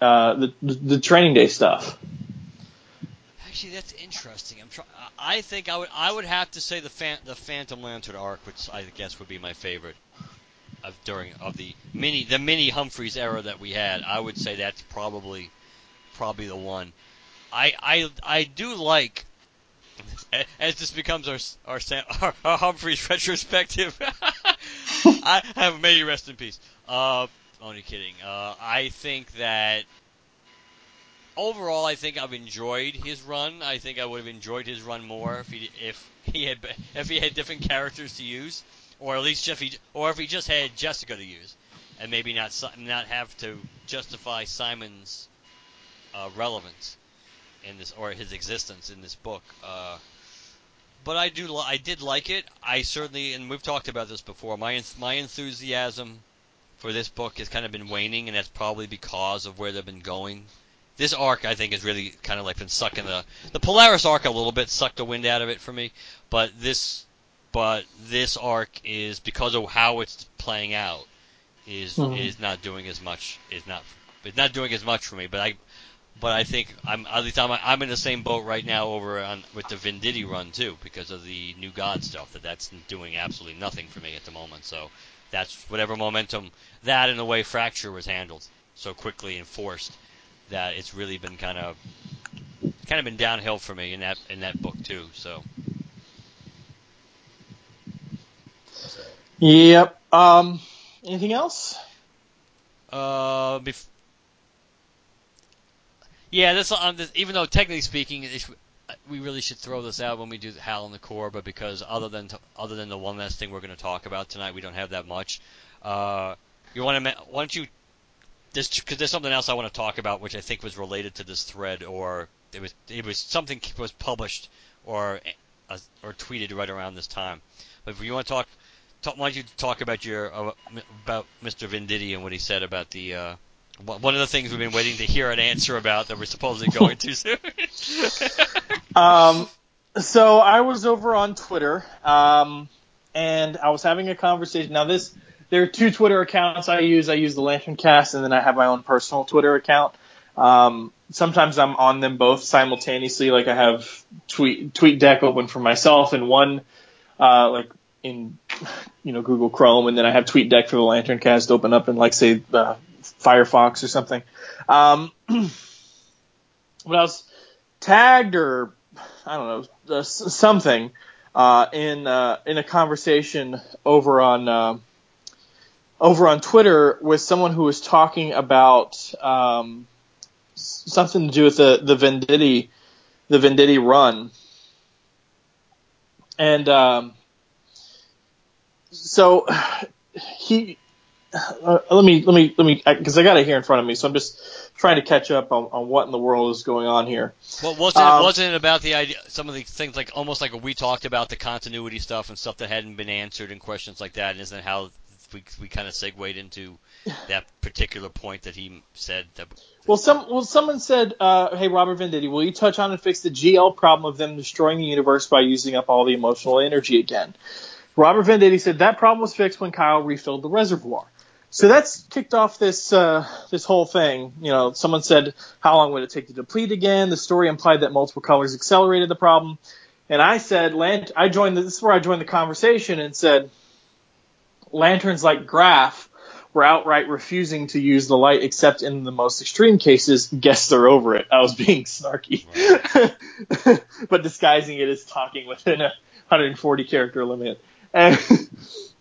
uh, the the training day stuff. Actually, that's interesting. I'm try- I think I would I would have to say the fan- the Phantom Lantern arc, which I guess would be my favorite of during of the mini the mini Humphries era that we had. I would say that's probably probably the one. I I I do like as this becomes our our Sam, our, our Humphries retrospective. I have may you rest in peace. Uh, only kidding. Uh, I think that overall, I think I've enjoyed his run. I think I would have enjoyed his run more if he if he had if he had different characters to use, or at least if he or if he just had Jessica to use, and maybe not not have to justify Simon's uh, relevance in this or his existence in this book. Uh, but I do I did like it. I certainly and we've talked about this before. My my enthusiasm for this book has kind of been waning, and that's probably because of where they've been going this arc I think has really kind of like been sucking the the Polaris arc a little bit sucked the wind out of it for me, but this but this arc is because of how it's playing out is Mhm. is not doing as much is not it's not doing as much for me, but I but I think I'm at least I'm I'm in the same boat right now over on with the Venditti run too because of the New God stuff that that's doing absolutely nothing for me at the moment. So that's whatever momentum that and the way Fracture was handled so quickly and forced that it's really been kind of kind of been downhill for me in that in that book too. So Yep. Um. Anything else? uh, bef- yeah, this, um, this even though technically speaking, we really should throw this out when we do Hal and the Corps, but because other than other than the one last thing we're going to talk about tonight, we don't have that much. Uh, you want to why don't you this because there's something else I want to talk about, which I think was related to this thread, or it was it was something was published or uh, or tweeted right around this time. But if you want to talk, talk why don't you talk about your uh, about Mr. Venditti and what he said about the uh, One of the things we've been waiting to hear an answer about that we're supposedly going to soon. Um, so I was over on Twitter, um, and I was having a conversation. Now this, there are two Twitter accounts I use. I use the Lantern Cast, and then I have my own personal Twitter account. Um, sometimes I'm on them both simultaneously. Like I have tweet tweet deck open for myself and one, uh, like in, you know, Google Chrome, and then I have TweetDeck for the Lantern Cast open up in like say uh, Firefox or something. Um, I was tagged or I don't know uh, something uh, in uh, in a conversation over on uh, over on Twitter with someone who was talking about um, something to do with the the Venditti the Venditti run, and um, so he. Uh, let me let me let me because I got it here in front of me, so I'm just trying to catch up on, on what in the world is going on here. Well, wasn't Um, it, wasn't it about the idea? Some of the things like almost like we talked about the continuity stuff and stuff that hadn't been answered and questions like that. And isn't how we we kind of segued into that particular point that he said that? Well, some well, someone said, uh, "Hey, Robert Venditti, will you touch on and fix the GL problem of them destroying the universe by using up all the emotional energy again?" Robert Venditti said that problem was fixed when Kyle refilled the reservoir. So that's kicked off this uh, this whole thing. You know, someone said, "How long would it take to deplete again?" The story implied that multiple colors accelerated the problem, and I said, "Lant." I joined. The, this is where I joined the conversation and said, "Lanterns like Graph." Were outright refusing to use the light except in the most extreme cases. Guess they're over it. I was being snarky, but disguising it as talking within a 140 character limit.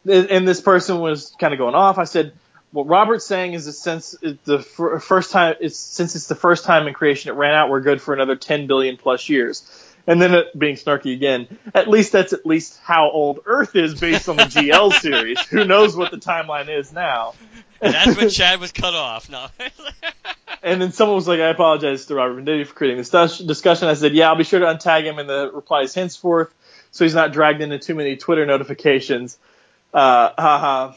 And, and this person was kind of going off. I said, what Robert's saying is that since it's the first time, it's, since it's the first time in creation it ran out, we're good for another 10 billion plus years. And then it, being snarky again, at least that's at least how old Earth is based on the GL series. Who knows what the timeline is now? And that's when Chad was cut off. No. And then someone was like, I apologize to Robert Venditti for creating this discussion. I said, yeah, I'll be sure to untag him in the replies henceforth so he's not dragged into too many Twitter notifications. Uh, haha.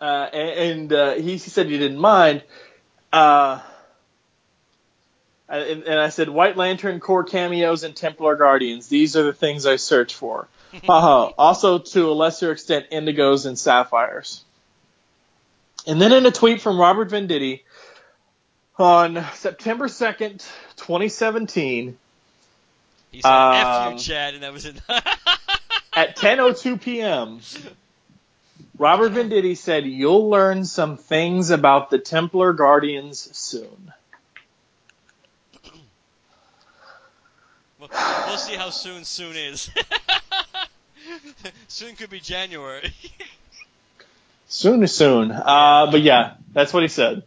Uh, and, uh, he, he said he didn't mind. Uh, and, and I said, White Lantern Corps cameos and Templar Guardians. These are the things I search for. Haha. also, to a lesser extent, indigos and sapphires. And then in a tweet from Robert Venditti on September 2nd, 2017, he said, "F Um, you, Chad," and that was it. at 10:02 p.m., Robert Venditti said, "You'll learn some things about the Templar Guardians soon." Well, we'll see how soon soon is. soon could be January. Soon is soon. Uh, but yeah, that's what he said.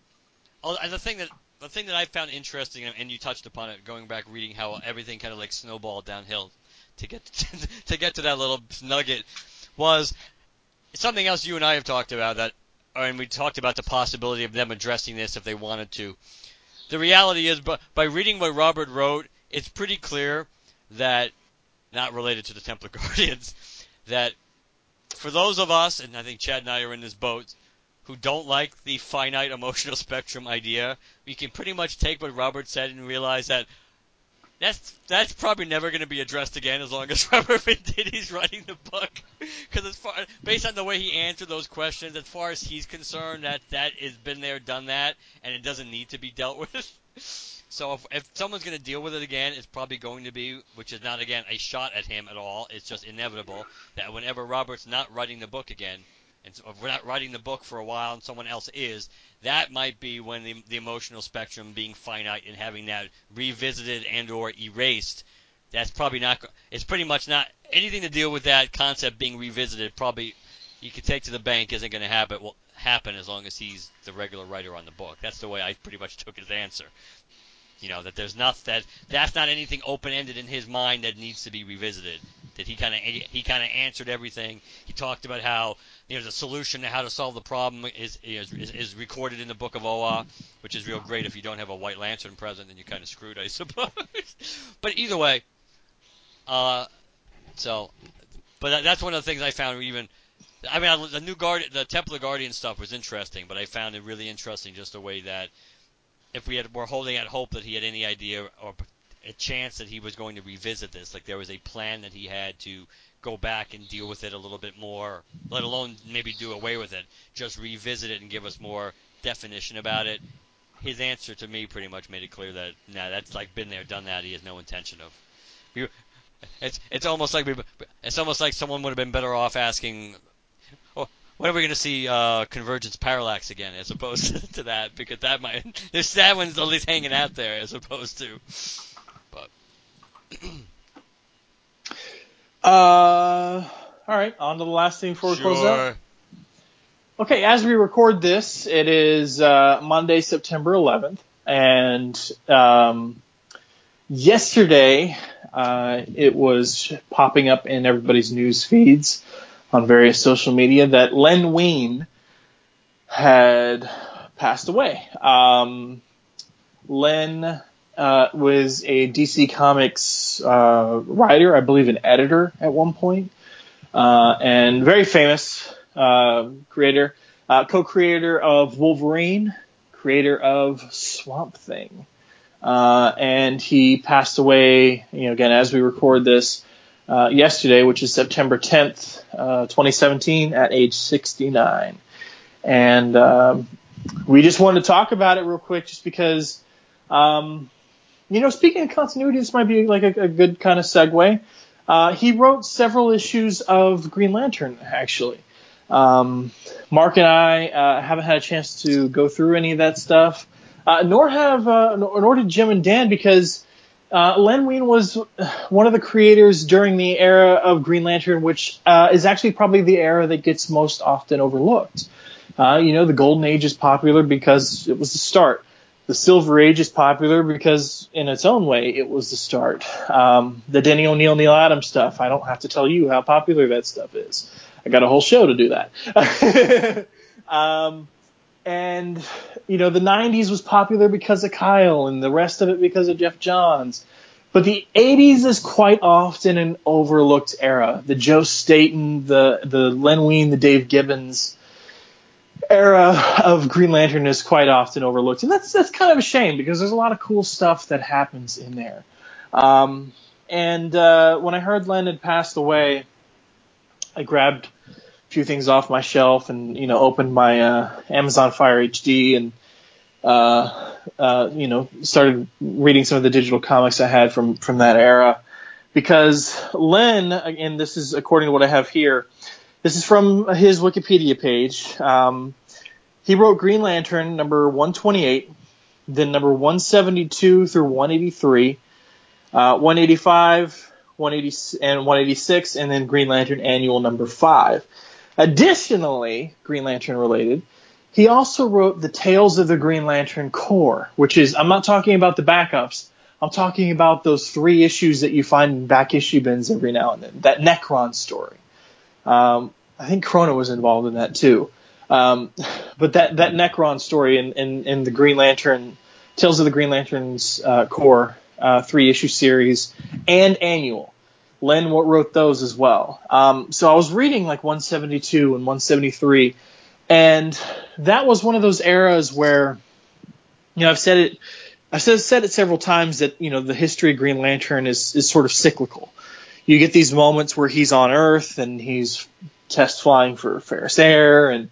Oh, the thing that the thing that I found interesting, and- you touched upon it, going back reading how everything kind of like snowballed downhill to get to, to get to that little nugget, was something else you and I have talked about that, and we talked about the possibility of them addressing this if they wanted to. The reality is, but by reading what Robert wrote, it's pretty clear that, not related to the Templar Guardians, that for those of us, and I think Chad and I are in this boat, who don't like the finite emotional spectrum idea, we can pretty much take what Robert said and realize that that's that's probably never going to be addressed again as long as Robert Venditti's writing the book. Because as far based on the way he answered those questions, as far as he's concerned, that that has been there, done that, and it doesn't need to be dealt with. So if, if someone's going to deal with it again, it's probably going to be, which is not again a shot at him at all. It's just inevitable that whenever Robert's not writing the book again, and so if we're not writing the book for a while and someone else is, that might be when the, the emotional spectrum being finite and having that revisited and or erased. That's probably not. It's pretty much not anything to deal with that concept being revisited. Probably you could take to the bank isn't going to happen. Will happen as long as he's the regular writer on the book. That's the way I pretty much took his answer. You know that there's not that that's not anything open ended in his mind that needs to be revisited. That he kind of he kind of answered everything. He talked about how you know the solution to how to solve the problem is is, is, recorded in the book of Oa, which is real great if you don't have a White Lantern present, then you're kind of screwed, I suppose. but either way, uh, so, but that, that's one of the things I found even I mean, the new guard, the Templar Guardian stuff was interesting, but I found it really interesting just the way that if we had were holding out hope that he had any idea or a chance that he was going to revisit this, like there was a plan that he had to go back and deal with it a little bit more, let alone maybe do away with it, just revisit it and give us more definition about it. His answer to me pretty much made it clear that nah, that's like been there, done that. He has no intention of. It's it's almost like it's almost like someone would have been better off asking, oh, when are we going to see uh, Convergence Parallax again, as opposed to that, because that might there's that one's at least hanging out there, as opposed to. Uh, all right, on to the last thing before we close out. Okay, as we record this, it is uh, Monday, September 11th, and um, yesterday uh, it was popping up in everybody's news feeds on various social media that Len Wein had passed away. Um, Len uh, was a DC Comics uh, writer, I believe an editor at one point, uh, and very famous uh, creator, uh, co-creator of Wolverine, creator of Swamp Thing, uh, and he passed away. You know, again as we record this yesterday, which is September 10th, 2017, at age 69, and um, we just wanted to talk about it real quick, just because. Um, you know, speaking of continuity, this might be like a, a good kind of segue. Uh, he wrote several issues of Green Lantern, actually. Um, Mark and I uh, haven't had a chance to go through any of that stuff, uh, nor have uh, nor did Jim and Dan because uh, Len Wein was one of the creators during the era of Green Lantern, which uh, is actually probably the era that gets most often overlooked. you know, the Golden Age is popular because it was the start the Silver Age is popular because, in its own way, it was the start. Um, the Denny O'Neil, Neal Adams stuff, I don't have to tell you how popular that stuff is. I got a whole show to do that. um, and, you know, the 90s was popular because of Kyle and the rest of it because of Geoff Johns. But the 80s is quite often an overlooked era. The Joe Staton, the, the Len Wein, the Dave Gibbons, era of Green Lantern is quite often overlooked, and that's that's kind of a shame because there's a lot of cool stuff that happens in there. Um, and uh, when I heard Len had passed away, I grabbed a few things off my shelf and you know opened my uh, Amazon Fire HD and uh, uh, you know started reading some of the digital comics I had from from that era because Len, and this is according to what I have here. This is from his Wikipedia page. Um, he wrote Green Lantern number 128, then number 172 through 183, uh, 185, 180 and 186, and then Green Lantern Annual number five. Additionally, Green Lantern related, he also wrote the Tales of the Green Lantern Corps, which is I'm not talking about the backups. I'm talking about those three issues that you find in back issue bins every now and then. That Nekron story. Um, I think Krona was involved in that too. Um, but that that Nekron story in, in, in the Green Lantern Tales of the Green Lanterns uh, Corps uh, three issue series and annual. Len wrote those as well. Um, so I was reading like 172 and 173, and that was one of those eras where, you know, I've said it, I've said, said it several times that you know the history of Green Lantern is is sort of cyclical. You get these moments where he's on Earth and he's test flying for Ferris Air and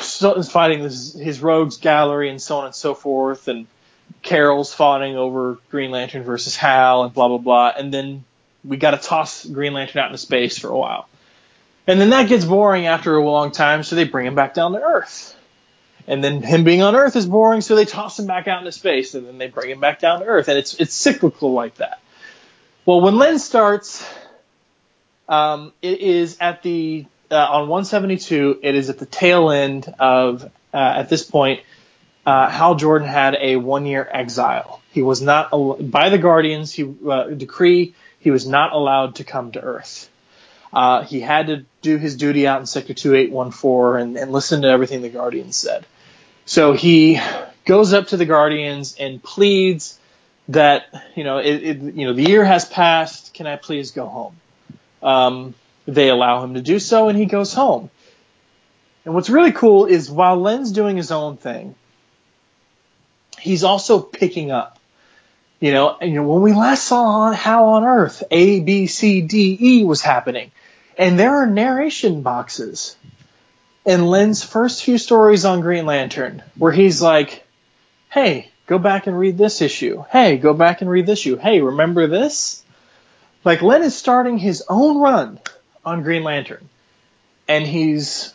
Sultan's fighting this, his rogues gallery and so on and so forth, and Carol's fighting over Green Lantern versus Hal and blah blah blah, and then we got to toss Green Lantern out into space for a while, and then that gets boring after a long time, so they bring him back down to Earth, and then him being on Earth is boring, so they toss him back out into space, and then they bring him back down to Earth, and it's it's cyclical like that. Well, when Len starts, um, it is at the uh, on 172, it is at the tail end of, uh, at this point, uh, Hal Jordan had a one year exile. He was not, by the Guardians, he, uh, decree, he was not allowed to come to Earth. Uh, he had to do his duty out in Sector 2814 and, and listen to everything the Guardians said. So he goes up to the Guardians and pleads that, you know, it, it, you know, the year has passed. Can I please go home? Um, they allow him to do so, and he goes home. And what's really cool is while Len's doing his own thing, he's also picking up. You know, and, you know, when we last saw on Hal on Earth, A, B, C, D, E was happening. And there are narration boxes in Len's first few stories on Green Lantern where he's like, hey, go back and read this issue. Hey, go back and read this issue. Hey, remember this? Like Len is starting his own run on Green Lantern, and he's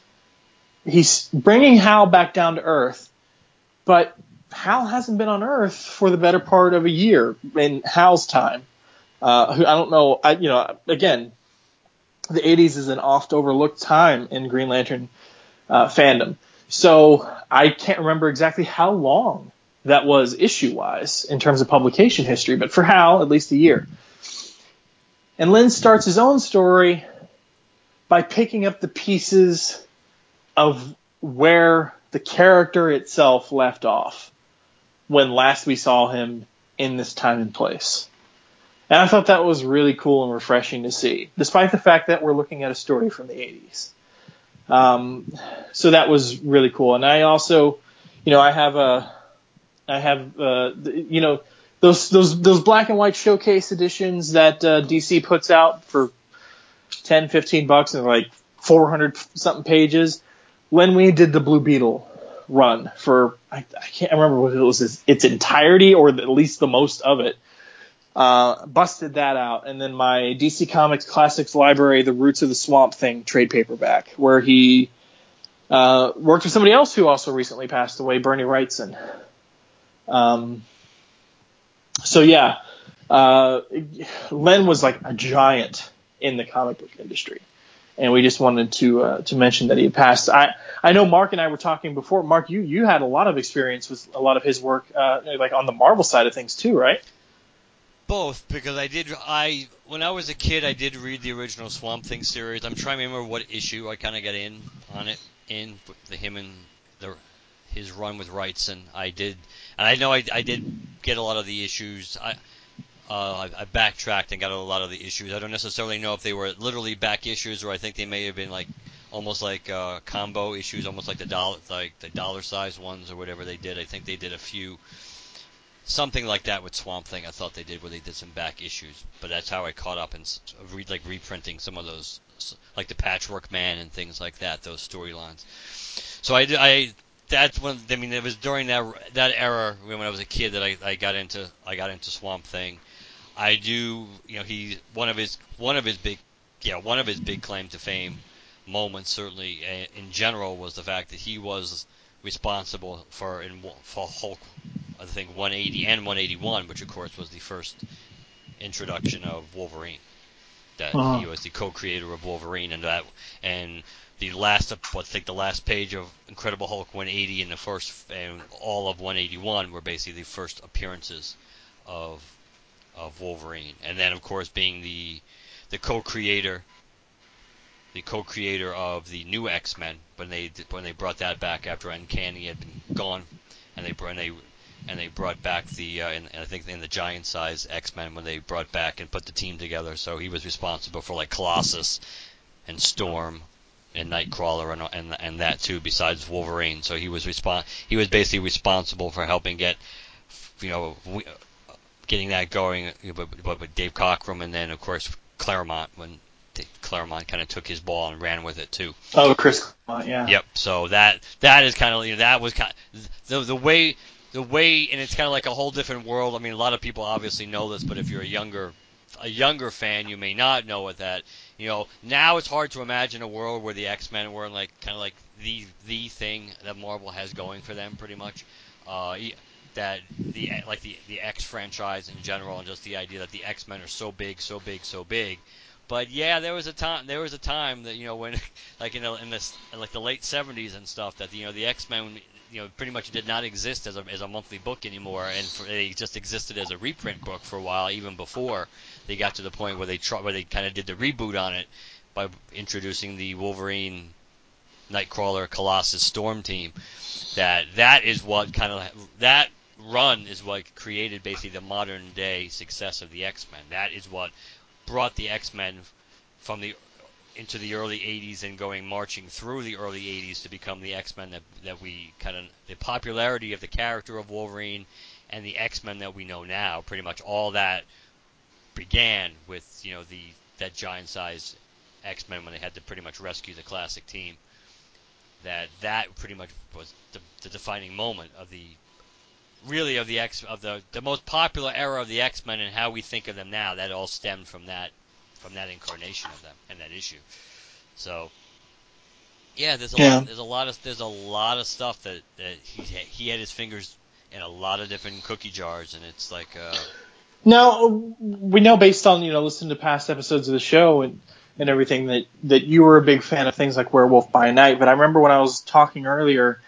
he's bringing Hal back down to Earth, but Hal hasn't been on Earth for the better part of a year in Hal's time. Uh, I don't know. I, you know, again, the 80s is an oft overlooked time in Green Lantern uh, fandom. So I can't remember exactly how long that was issue wise in terms of publication history, but for Hal, at least a year. And Len starts his own story by picking up the pieces of where the character itself left off when last we saw him in this time and place. And I thought that was really cool and refreshing to see, despite the fact that we're looking at a story from the 80s. Um, so that was really cool. And I also, you know, I have a, I have, uh, you know, those those those black and white showcase editions that uh, DC puts out for 10, 15 bucks and like 400 something pages. When we did the Blue Beetle run for, I, I can't remember what it was its entirety or at least the most of it. Uh, busted that out, and then my DC Comics Classics Library, The Roots of the Swamp Thing trade paperback, where he uh, worked with somebody else who also recently passed away, Bernie Wrightson. Um, so yeah, uh, Len was like a giant in the comic book industry, and we just wanted to uh, to mention that he had passed. I I know Mark and I were talking before. Mark, you you had a lot of experience with a lot of his work, uh, like on the Marvel side of things too, right? Both, because I did. I when I was a kid, I did read the original Swamp Thing series. I'm trying to remember what issue I kind of got in on it in the him and the his run with Wrightson. I did, and I know I, I did get a lot of the issues. I uh, I, I backtracked and got a lot of the issues. I don't necessarily know if they were literally back issues or I think they may have been like almost like uh, combo issues, almost like the dollar like the dollar size ones or whatever they did. I think they did a few something like that with Swamp Thing. I thought they did where they did some back issues, but that's how I caught up and read like reprinting some of those, like the Patchwork Man and things like that. Those storylines. So I, I that's when I mean it was during that that era when I was a kid that I, I got into I got into Swamp Thing. I do you know he one of his one of his big yeah one of his big claim to fame moments certainly eh, in general was the fact that he was responsible for in for Hulk I think 180 and 181, which of course was the first introduction of Wolverine. That uh-huh. he was the co-creator of Wolverine, and that and the last I think the last page of Incredible Hulk 180 and the first and all of 181 were basically the first appearances of of Wolverine, and then of course being the the co-creator the co-creator of the new X-Men when they when they brought that back after Uncanny had been gone, and they brought and they and they brought back the uh, and, and I think in the giant size X Men when they brought back and put the team together. So he was responsible for like Colossus and Storm and Nightcrawler and and and that too. Besides Wolverine, so he was respon- he was basically responsible for helping get you know getting that going. But with Dave Cockrum and then of course Claremont when Claremont kind of took his ball and ran with it too. Oh, Chris Claremont, yeah. Yep. So that that is kind of you know, that was kind of, the the way the way, and it's kind of like a whole different world. I mean, a lot of people obviously know this, but if you're a younger a younger fan, you may not know what that. You know, now it's hard to imagine a world where the X Men were like kind of like the the thing that Marvel has going for them, pretty much. Uh, that the like the the X franchise in general, and just the idea that the X Men are so big, so big, so big. But yeah, there was a time. There was a time that you know when, like you know, in this like the late '70s and stuff, that you know the X Men you know pretty much did not exist as a as a monthly book anymore, and for, they just existed as a reprint book for a while, even before they got to the point where they try, where they kind of did the reboot on it by introducing the Wolverine, Nightcrawler, Colossus, Storm team. That that is what kind of that run is what created basically the modern day success of the X Men. That is what brought the X Men from the into the early 80s and going marching through the early 80s to become the X-Men that that we kind of the popularity of the character of Wolverine and the X-Men that we know now. Pretty much all that began with you know the that giant-sized X-Men when they had to pretty much rescue the classic team. That that pretty much was the, the defining moment of the really of the X of the the most popular era of the X-Men and how we think of them now. That all stemmed from that from that incarnation of them and that issue. So yeah, there's a Yeah. lot, there's a lot of there's a lot of stuff that, that he he had his fingers in a lot of different cookie jars, and it's like uh, Now we know based on you know listening to past episodes of the show and and everything that that you were a big fan of things like Werewolf by Night. But I remember when I was talking earlier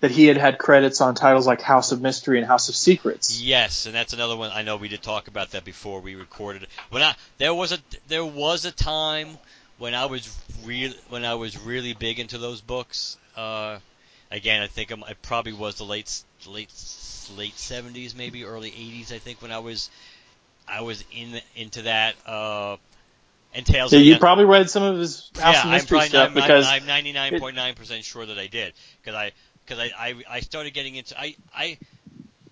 that he had had credits on titles like House of Mystery and House of Secrets. Yes, and that's another one. I know we did talk about that before we recorded. When I there was a there was a time when I was real when I was really big into those books. Uh, again, I think I'm, it probably was the late late late seventies, maybe early eighties. I think when I was I was in into that. Uh, and Tales So you probably read some of his House yeah, of I'm Mystery probably stuff I'm, because I'm 99.9% sure that I did because I because I, I I started getting into I I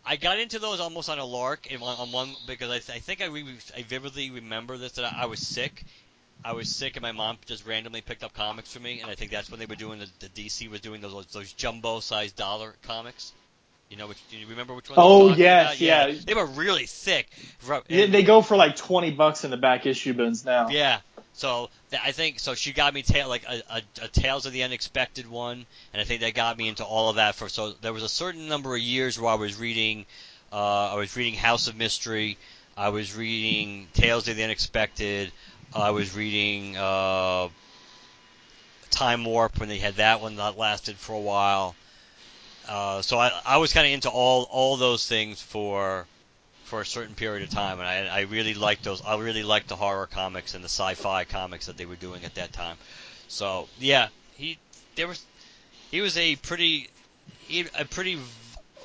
I got into those almost on a lark on one because I, I think I, re, I vividly remember this that I, I was sick. I was sick and my mom just randomly picked up comics for me and I think that's when they were doing the, the DC was doing those those jumbo sized dollar comics. You know, which, do you remember which one? Oh, yes, about? yeah. They were really thick. Ru- they, and- they go for like twenty bucks in the back issue bins now. yeah. So th- I think so. She got me ta- like a, a, a Tales of the Unexpected one, and I think that got me into all of that. For so there was a certain number of years where I was reading, uh, I was reading House of Mystery, I was reading Tales of the Unexpected, I was reading uh, Time Warp when they had that one that lasted for a while. Uh, so I, I was kind of into all all those things for for a certain period of time, and I, I really liked those. I really liked the horror comics and the sci-fi comics that they were doing at that time. So yeah, he there was he was a pretty he a pretty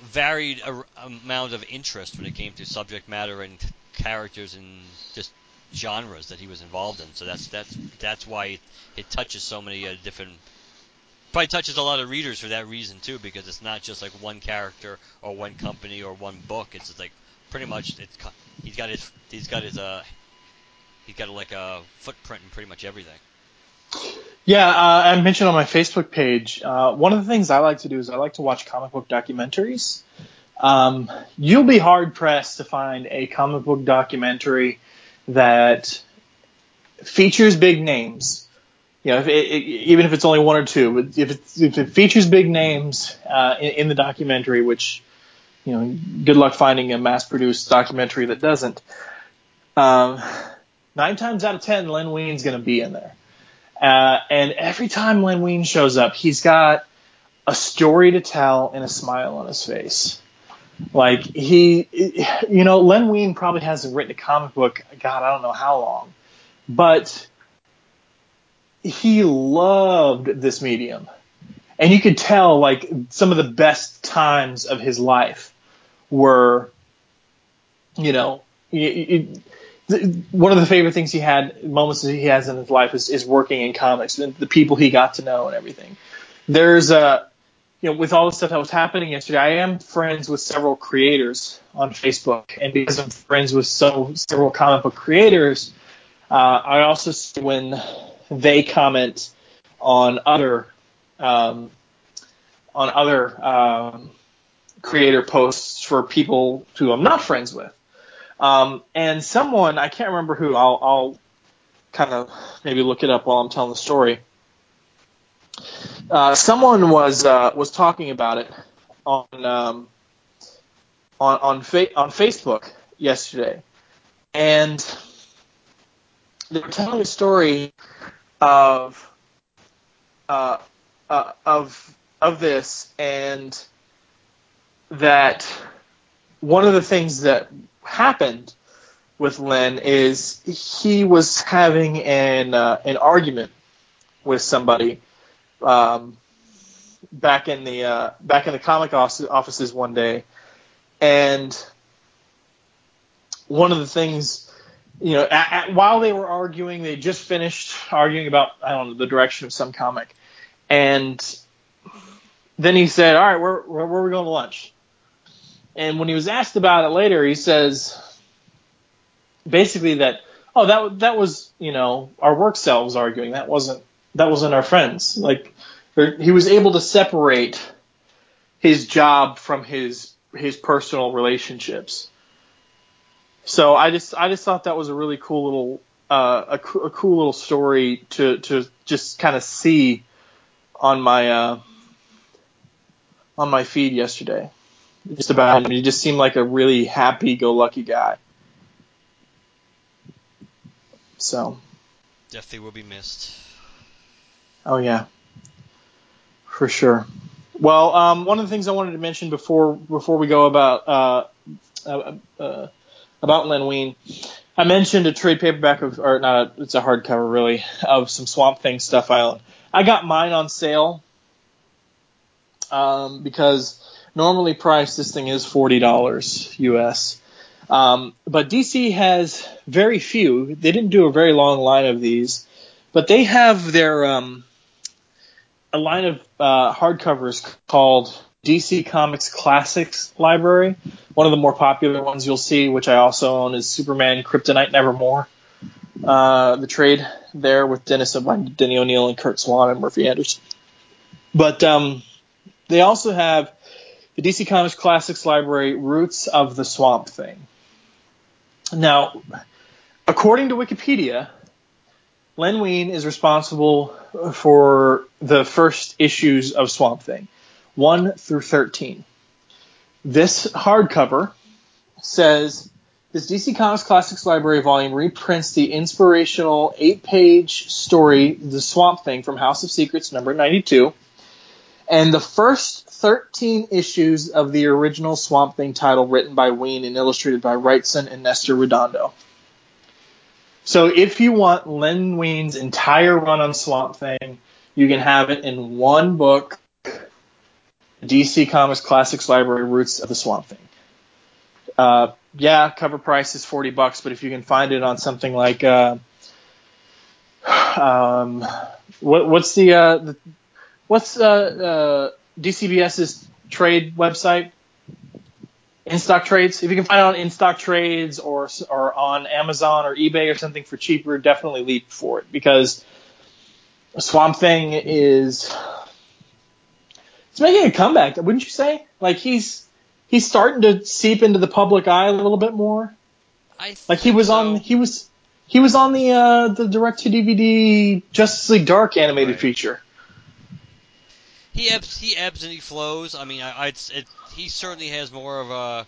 varied ar- amount of interest when it came to subject matter and characters and just genres that he was involved in. So that's that's that's why it, it touches so many uh, different. Probably touches a lot of readers for that reason too, because it's not just like one character or one company or one book. It's just like pretty much it's he's got his he's got his uh he's got like a footprint in pretty much everything. Yeah, uh, I mentioned on my Facebook page. Uh, one of the things I like to do is I like to watch comic book documentaries. Um, you'll be hard pressed to find a comic book documentary that features big names. You know, if it, it, even if it's only one or two, if it, if it features big names uh, in, in the documentary, which you know, good luck finding a mass-produced documentary that doesn't. Um, nine times out of ten, Len Wein's going to be in there. Uh, and every time Len Wein shows up, he's got a story to tell and a smile on his face. Like he, you know, Len Wein probably hasn't written a comic book, God, I don't know how long, but he loved this medium. And you could tell like some of the best times of his life were, you know, it, it, one of the favorite things he had, moments that he has in his life is, is working in comics and the people he got to know and everything. There's a, you know, with all the stuff that was happening yesterday, I am friends with several creators on Facebook, and because I'm friends with so several comic book creators, uh, I also see when they comment on other, um, on other um, creator posts for people who I'm not friends with. Um, and someone, I can't remember who, I'll, I'll kind of maybe look it up while I'm telling the story. Uh, someone was uh, was talking about it on um, on on, fa- on Facebook yesterday, and they were telling a story of uh, uh, of of this, and that one of the things that happened with Len is he was having an uh, an argument with somebody um, back in the uh, back in the comic offices one day, and one of the things you know, at, at, while they were arguing, they just finished arguing about I don't know the direction of some comic, and then he said, "All right, where where, where are we going to lunch?" And when he was asked about it later, he says basically that oh that that was you know our work selves arguing. That wasn't that wasn't our friends. Like he was able to separate his job from his his personal relationships so I just I just thought that was a really cool little uh, a, a cool little story to to just kind of see on my uh, on my feed yesterday. Just about him. He just seemed like a really happy-go-lucky guy. So. Definitely will be missed. Oh yeah, for sure. Well, um, one of the things I wanted to mention before before we go about uh, uh, uh, about Len Wein. I mentioned a trade paperback of, or not, a, it's a hardcover really, of some Swamp Thing stuff I. I got mine on sale um, because normally price this thing is forty dollars US. Um, but DC has very few. They didn't do a very long line of these, but they have their um, a line of uh, hardcovers called DC Comics Classics Library. One of the more popular ones you'll see, which I also own, is Superman Kryptonite Nevermore. Uh, the trade there with Dennis by Denny O'Neil and Curt Swan and Murphy Anderson. But um, they also have the DC Comics Classics Library Roots of the Swamp Thing. Now, according to Wikipedia, Len Wein is responsible for the first issues of Swamp Thing. 1 through 13. This hardcover says this DC Comics Classics Library volume reprints the inspirational eight page story, The Swamp Thing from House of Secrets, number 92, and the first 13 issues of the original Swamp Thing title written by Wein and illustrated by Wrightson and Nestor Redondo. So if you want Len Wein's entire run on Swamp Thing, you can have it in one book DC Comics Classics Library Roots of the Swamp Thing. Uh, yeah, cover price is 40 bucks, but if you can find it on something like, uh, um, what, what's the, uh, the what's, uh, uh, DCBS's trade website? In stock trades. If you can find it on in stock trades or, or on Amazon or eBay or something for cheaper, definitely leap for it because Swamp Thing is he's making a comeback, wouldn't you say? Like he's he's starting to seep into the public eye a little bit more. I like he was so. on he was he was on the uh, the direct to DVD Justice League Dark animated right. feature. He ebbs he ebbs and he flows. I mean, I, I it, he certainly has more of a.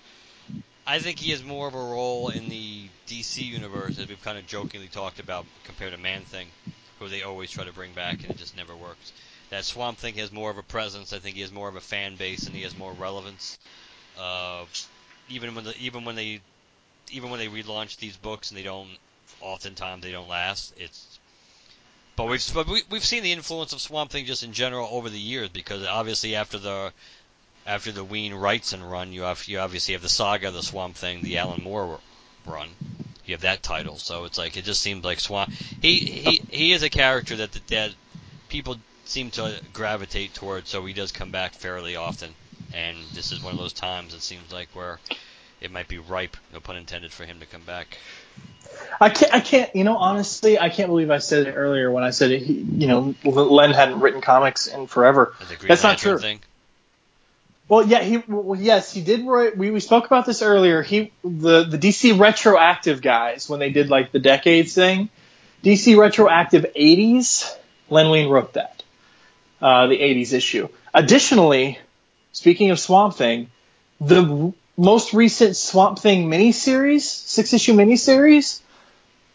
I think he has more of a role in the DC universe, as we've kind of jokingly talked about, compared to Man Thing, who they always try to bring back and it just never works that Swamp Thing has more of a presence. I think he has more of a fan base and he has more relevance. Uh, even when the, even when they even when they relaunch these books and they don't oftentimes they don't last. It's but we've but we, we've seen the influence of Swamp Thing just in general over the years because obviously after the after the Wein Wrightson run, you have you obviously have the saga of the Swamp Thing, the Alan Moore run. You have that title, so it's like it just seems like Swamp. He he he is a character that that people seem to gravitate towards, so he does come back fairly often. And this is one of those times it seems like where it might be ripe, no pun intended, for him to come back. I can't, I can't, you know, honestly, I can't believe I said it earlier when I said, it, he, you know, Len hadn't written comics in forever. That's not true. Thing? Well, yeah, he, well, yes, he did write. We, we spoke about this earlier. He, the the DC retroactive guys when they did like the decades thing, DC retroactive '80s. Len Wein wrote that uh, the 80s issue. Additionally, speaking of Swamp Thing, the most recent Swamp Thing miniseries, six issue miniseries,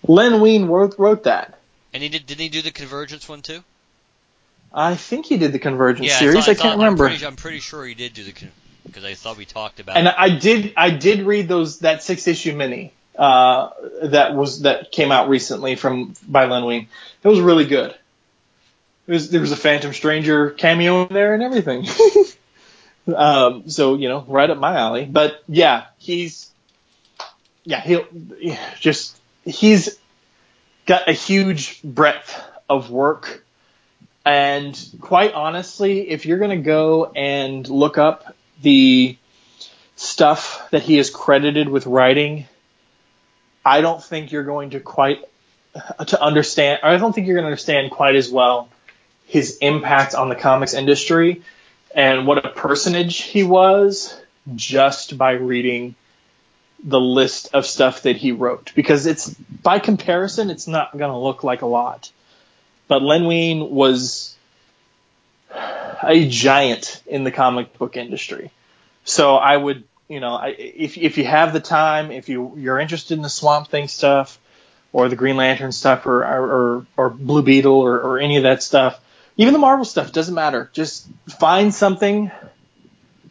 Len Wein wrote, wrote that. And he did, didn't he do the Convergence one too? I think he did the Convergence yeah, series. I, thought, I, can't remember. I'm pretty, I'm pretty, sure he did do the because I thought we talked about. It. And it. I did, I did read those that six issue mini uh, that was that came out recently from by Len Wein. It was really good. Was, there was a Phantom Stranger cameo in there and everything. um, so you know, right up my alley. But yeah, he's yeah he'll just he's got a huge breadth of work. And quite honestly, if you're going to go and look up the stuff that he is credited with writing, I don't think you're going to quite to understand. I don't think you're going to understand quite as well his impact on the comics industry and what a personage he was just by reading the list of stuff that he wrote. Because it's by comparison it's not going to look like a lot. But len wein was a giant in the comic book industry. So i would you know I, if, if you have the time if you you're interested in the swamp thing stuff or the green lantern stuff or or, or blue beetle or, or any of that stuff even the marvel stuff doesn't matter just find something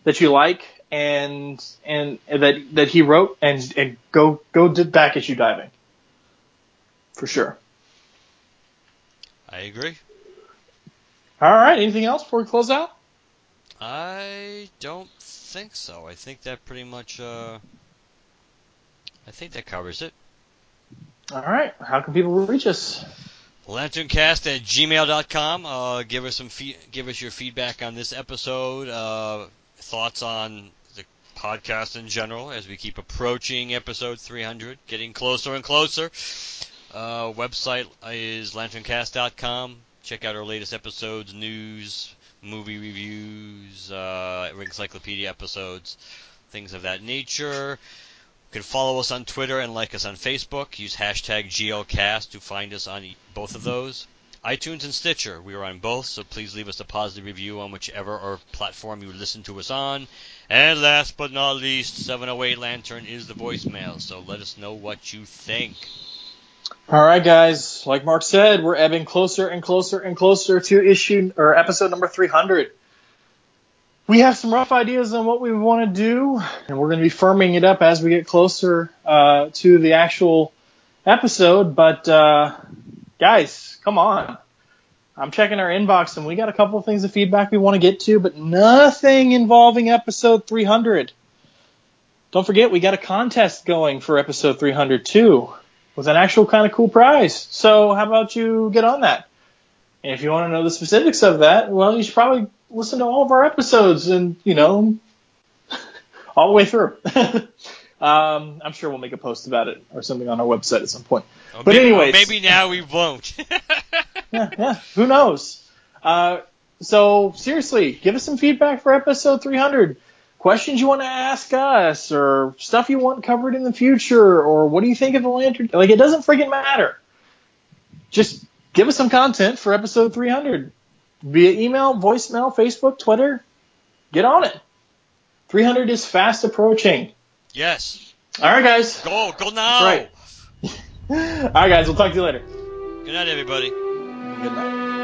that you like and and that that he wrote and and go go back issue diving for sure. I agree. All right. Anything else before we close out? I don't think so. I think that pretty much. Uh, I think that covers it. All right. How can people reach us? Lanterncast at gmail.com. Uh, give us some give us your feedback on this episode. Uh, thoughts on the podcast in general as we keep approaching episode 300, getting closer and closer. Uh, website is lanterncast.com. Check out our latest episodes, news, movie reviews, uh, encyclopedia episodes, things of that nature. You can follow us on Twitter and like us on Facebook. Use hashtag GLCast to find us on both of those iTunes and Stitcher. We are on both, so please leave us a positive review on whichever or platform you listen to us on. And last but not least, 708 Lantern is the voicemail, so let us know what you think. All right, guys. Like Mark said, we're ebbing closer and closer and closer to issue or episode number 300. We have some rough ideas on what we want to do, and we're going to be firming it up as we get closer uh, to the actual episode. But uh, guys, come on. I'm checking our inbox and we got a couple of things of feedback we want to get to, but nothing involving episode 300. Don't forget, we got a contest going for episode 300 too, with an actual kind of cool prize. So how about you get on that? And if you want to know the specifics of that, well, you should probably listen to all of our episodes and, you know, all the way through. Um, I'm sure we'll make a post about it or something on our website at some point. Or but anyway, maybe now we won't. yeah, yeah, who knows? Uh, so seriously, give us some feedback for episode 300. Questions you want to ask us, or stuff you want covered in the future, or what do you think of the lantern? Like, it doesn't freaking matter. Just give us some content for episode 300 via email, voicemail, Facebook, Twitter. Get on it. 300 is fast approaching. yes. All right, guys. Go, go now. That's right. All right, guys. We'll talk to you later. Good night, everybody. Good night.